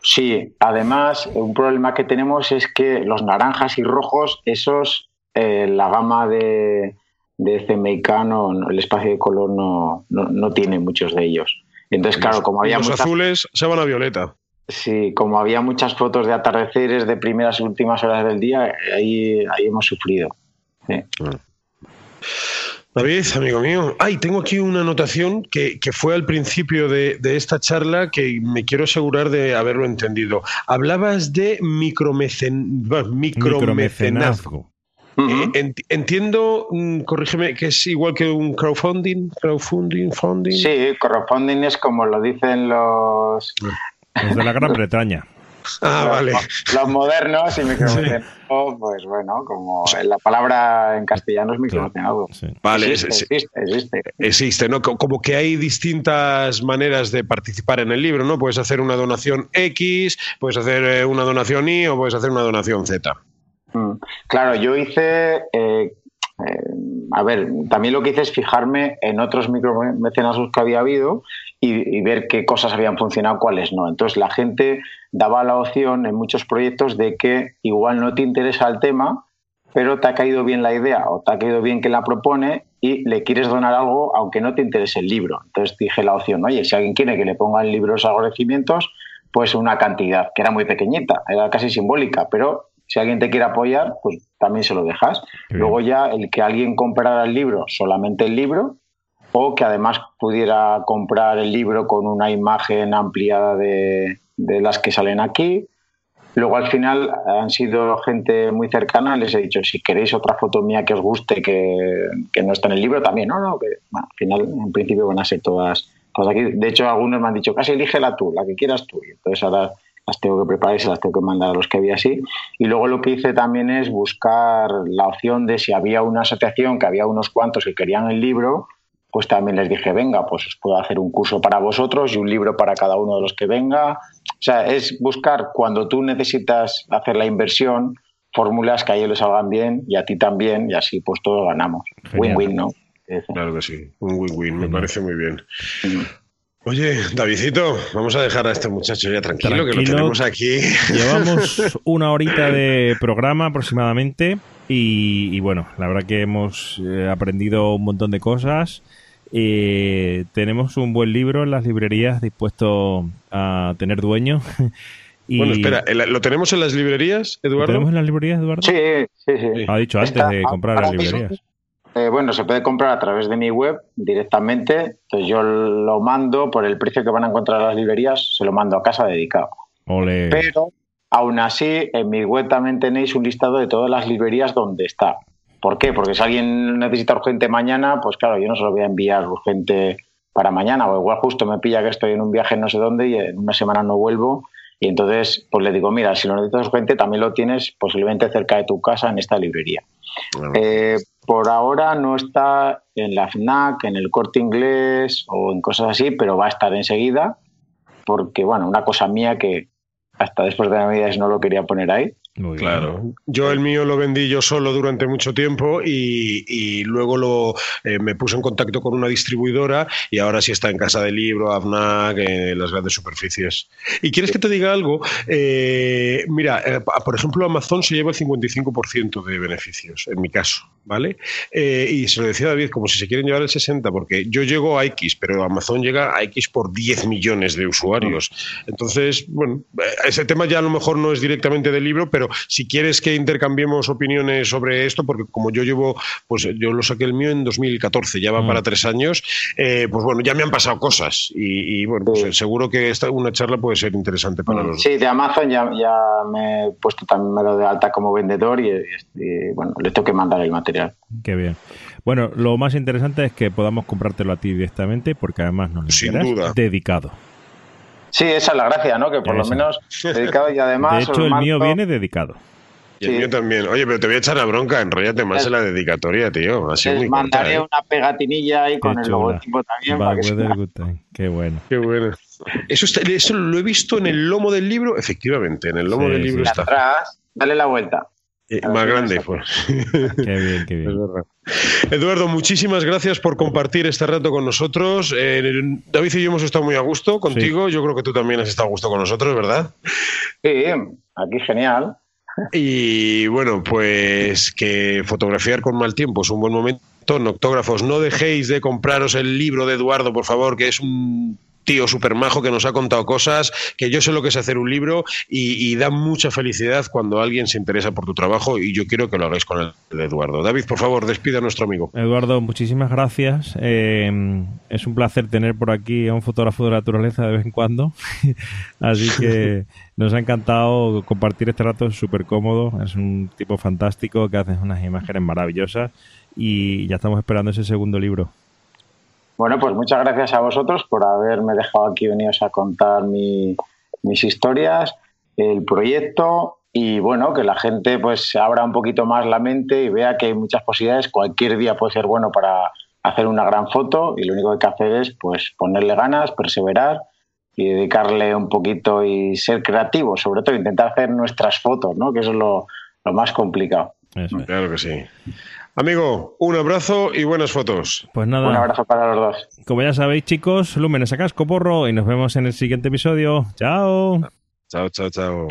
Sí, además, un problema que tenemos es que los naranjas y rojos, esos, eh, la gama de, de CMYK, el espacio de color no, no, tiene muchos de ellos. Entonces, claro, como había los azules se van a violeta. Sí, como había muchas fotos de atardeceres de primeras y últimas horas del día, ahí, ahí hemos sufrido. Sí. Ah. David, amigo mío. Ay, tengo aquí una anotación que, fue al principio de, esta charla que me quiero asegurar de haberlo entendido. Hablabas de micromecen, micromecenazgo. Eh, entiendo, mm, corrígeme, que es igual que un crowdfunding, crowdfunding, funding. Sí, crowdfunding es como lo dicen los... Los de la Gran [laughs] Bretaña. Ah, vale. Los modernos y micromecenazgo, pues bueno, como la palabra en castellano es micromecenazgo. Vale, existe, existe, existe. ¿no? Como que hay distintas maneras de participar en el libro, ¿no? Puedes hacer una donación X, puedes hacer eh, una donación Y o puedes hacer una donación Z. Mm. Claro, yo hice eh, eh, a ver, también lo que hice es fijarme en otros micromecenazgos que había habido y, ver qué cosas habían funcionado, cuáles no. Entonces la gente daba la opción en muchos proyectos de que igual no te interesa el tema, pero te ha caído bien la idea o te ha caído bien que la propone y le quieres donar algo aunque no te interese el libro. Entonces dije la opción, oye, si alguien quiere que le ponga en libros agradecimientos, pues una cantidad que era muy pequeñita, era casi simbólica, pero si alguien te quiere apoyar, pues también se lo dejas. Luego ya el que alguien comprara el libro, solamente el libro, o que además pudiera comprar el libro con una imagen ampliada de, las que salen aquí, Luego al final han sido gente muy cercana, les he dicho, si queréis otra foto mía que os guste, que, no está en el libro, también, no, no, que al final en principio van a ser todas, todas aquí. De hecho, algunos me han dicho, casi elígela tú, la que quieras tú. entonces ahora las tengo que preparar y se las tengo que mandar a los que había así. Y luego lo que hice también es buscar la opción de si había una asociación, que había unos cuantos que querían el libro, pues también les dije, venga, pues os puedo hacer un curso para vosotros y un libro para cada uno de los que venga. O sea, es buscar cuando tú necesitas hacer la inversión, fórmulas que a ellos les salgan bien y a ti también, y así pues todos ganamos. Win-win, ¿no? Claro que sí, un win-win, me parece muy bien. Oye, Davidito, vamos a dejar a este muchacho ya tranquilo, que lo tenemos aquí. Llevamos [laughs] una horita de programa aproximadamente y, bueno, la verdad que hemos eh, aprendido un montón de cosas. Eh, tenemos un buen libro en las librerías dispuesto a tener dueño. [laughs] Bueno, espera, ¿lo tenemos en las librerías, Eduardo? ¿Lo tenemos en las librerías, Eduardo? Sí, sí, sí. Ha dicho antes de comprar las librerías. Eh, bueno, se puede comprar a través de mi web directamente. Entonces yo lo mando por el precio que van a encontrar las librerías, se lo mando a casa dedicado. Pero aún así, en mi web también tenéis un listado de todas las librerías donde está. ¿Por qué? Porque si alguien necesita urgente mañana, pues claro, yo no se lo voy a enviar urgente para mañana, o igual justo me pilla que estoy en un viaje no sé dónde y en una semana no vuelvo. Y entonces, pues le digo, mira, si lo necesitas urgente, también lo tienes posiblemente cerca de tu casa en esta librería. Eh, por ahora no está en la FNAC, en el corte inglés o en cosas así, pero va a estar enseguida, porque, bueno, una cosa mía que hasta después de Navidades no lo quería poner ahí, claro. Yo el mío lo vendí yo solo durante mucho tiempo y, luego lo, eh, me puse en contacto con una distribuidora y ahora sí está en Casa de Libro, AFNAC, en las grandes superficies. ¿Y quieres que te diga algo? Eh, mira, eh, por ejemplo, Amazon se lleva el 55% de beneficios, en mi caso, ¿vale? y se lo decía David, como si se quieren llevar el 60%, porque yo llego a X, pero Amazon llega a X por 10 millones de usuarios. Entonces, bueno, ese tema ya a lo mejor no es directamente del libro, pero si quieres que intercambiemos opiniones sobre esto, porque como yo llevo, pues yo lo saqué el mío en 2014, ya va mm. para tres años, eh, pues bueno, ya me han pasado cosas y, bueno, pues seguro que esta, una charla puede ser interesante para los Sí, de Amazon ya, ya me he puesto también de alta como vendedor y, bueno, le tengo que mandar el material. Qué bien. Bueno, lo más interesante es que podamos comprártelo a ti directamente porque además nos lo dedicado. Sí, esa es la gracia, ¿no? Que por lo menos dedicado y además. De hecho, el mío viene dedicado. Y el mío también. Oye, pero te voy a echar la bronca, enrollate más en la dedicatoria, tío. Así muy mandaré ¿eh? una pegatinilla ahí con el logotipo también. Para que Qué bueno. Qué bueno. Eso, eso lo he visto en el lomo del libro, efectivamente, en el lomo del libro está. Atrás, dale la vuelta. Eh, más grande, pues. [laughs] Qué bien, qué bien. Eduardo, muchísimas gracias por compartir este rato con nosotros. Eh, David y yo hemos estado muy a gusto contigo. Yo creo que tú también has estado a gusto con nosotros, ¿verdad? Sí, aquí genial. Y bueno, pues que fotografiar con mal tiempo es un buen momento. Noctógrafos, no dejéis de compraros el libro de Eduardo, por favor, que es un tío súper majo que nos ha contado cosas, que yo sé lo que es hacer un libro y, da mucha felicidad cuando alguien se interesa por tu trabajo y yo quiero que lo hagáis con el Eduardo. David, por favor, despida a nuestro amigo. Eduardo, muchísimas gracias. Eh, es un placer tener por aquí a un fotógrafo de naturaleza de vez en cuando. [laughs] Así que nos ha encantado compartir este rato, es súper cómodo, es un tipo fantástico que hace unas imágenes maravillosas y ya estamos esperando ese segundo libro. Bueno, pues muchas gracias a vosotros por haberme dejado aquí veniros a contar mis historias, el proyecto y bueno, que la gente pues se abra un poquito más la mente y vea que hay muchas posibilidades. Cualquier día puede ser bueno para hacer una gran foto y lo único que hay que hacer es pues ponerle ganas, perseverar y dedicarle un poquito y ser creativo, sobre todo intentar hacer nuestras fotos, ¿no? Que eso es lo, más complicado. Claro que sí. Amigo, un abrazo y buenas fotos. Pues nada. Un abrazo para los dos. Como ya sabéis, chicos, lúmenes a casco porro y nos vemos en el siguiente episodio. Chao. Chao, chao, chao.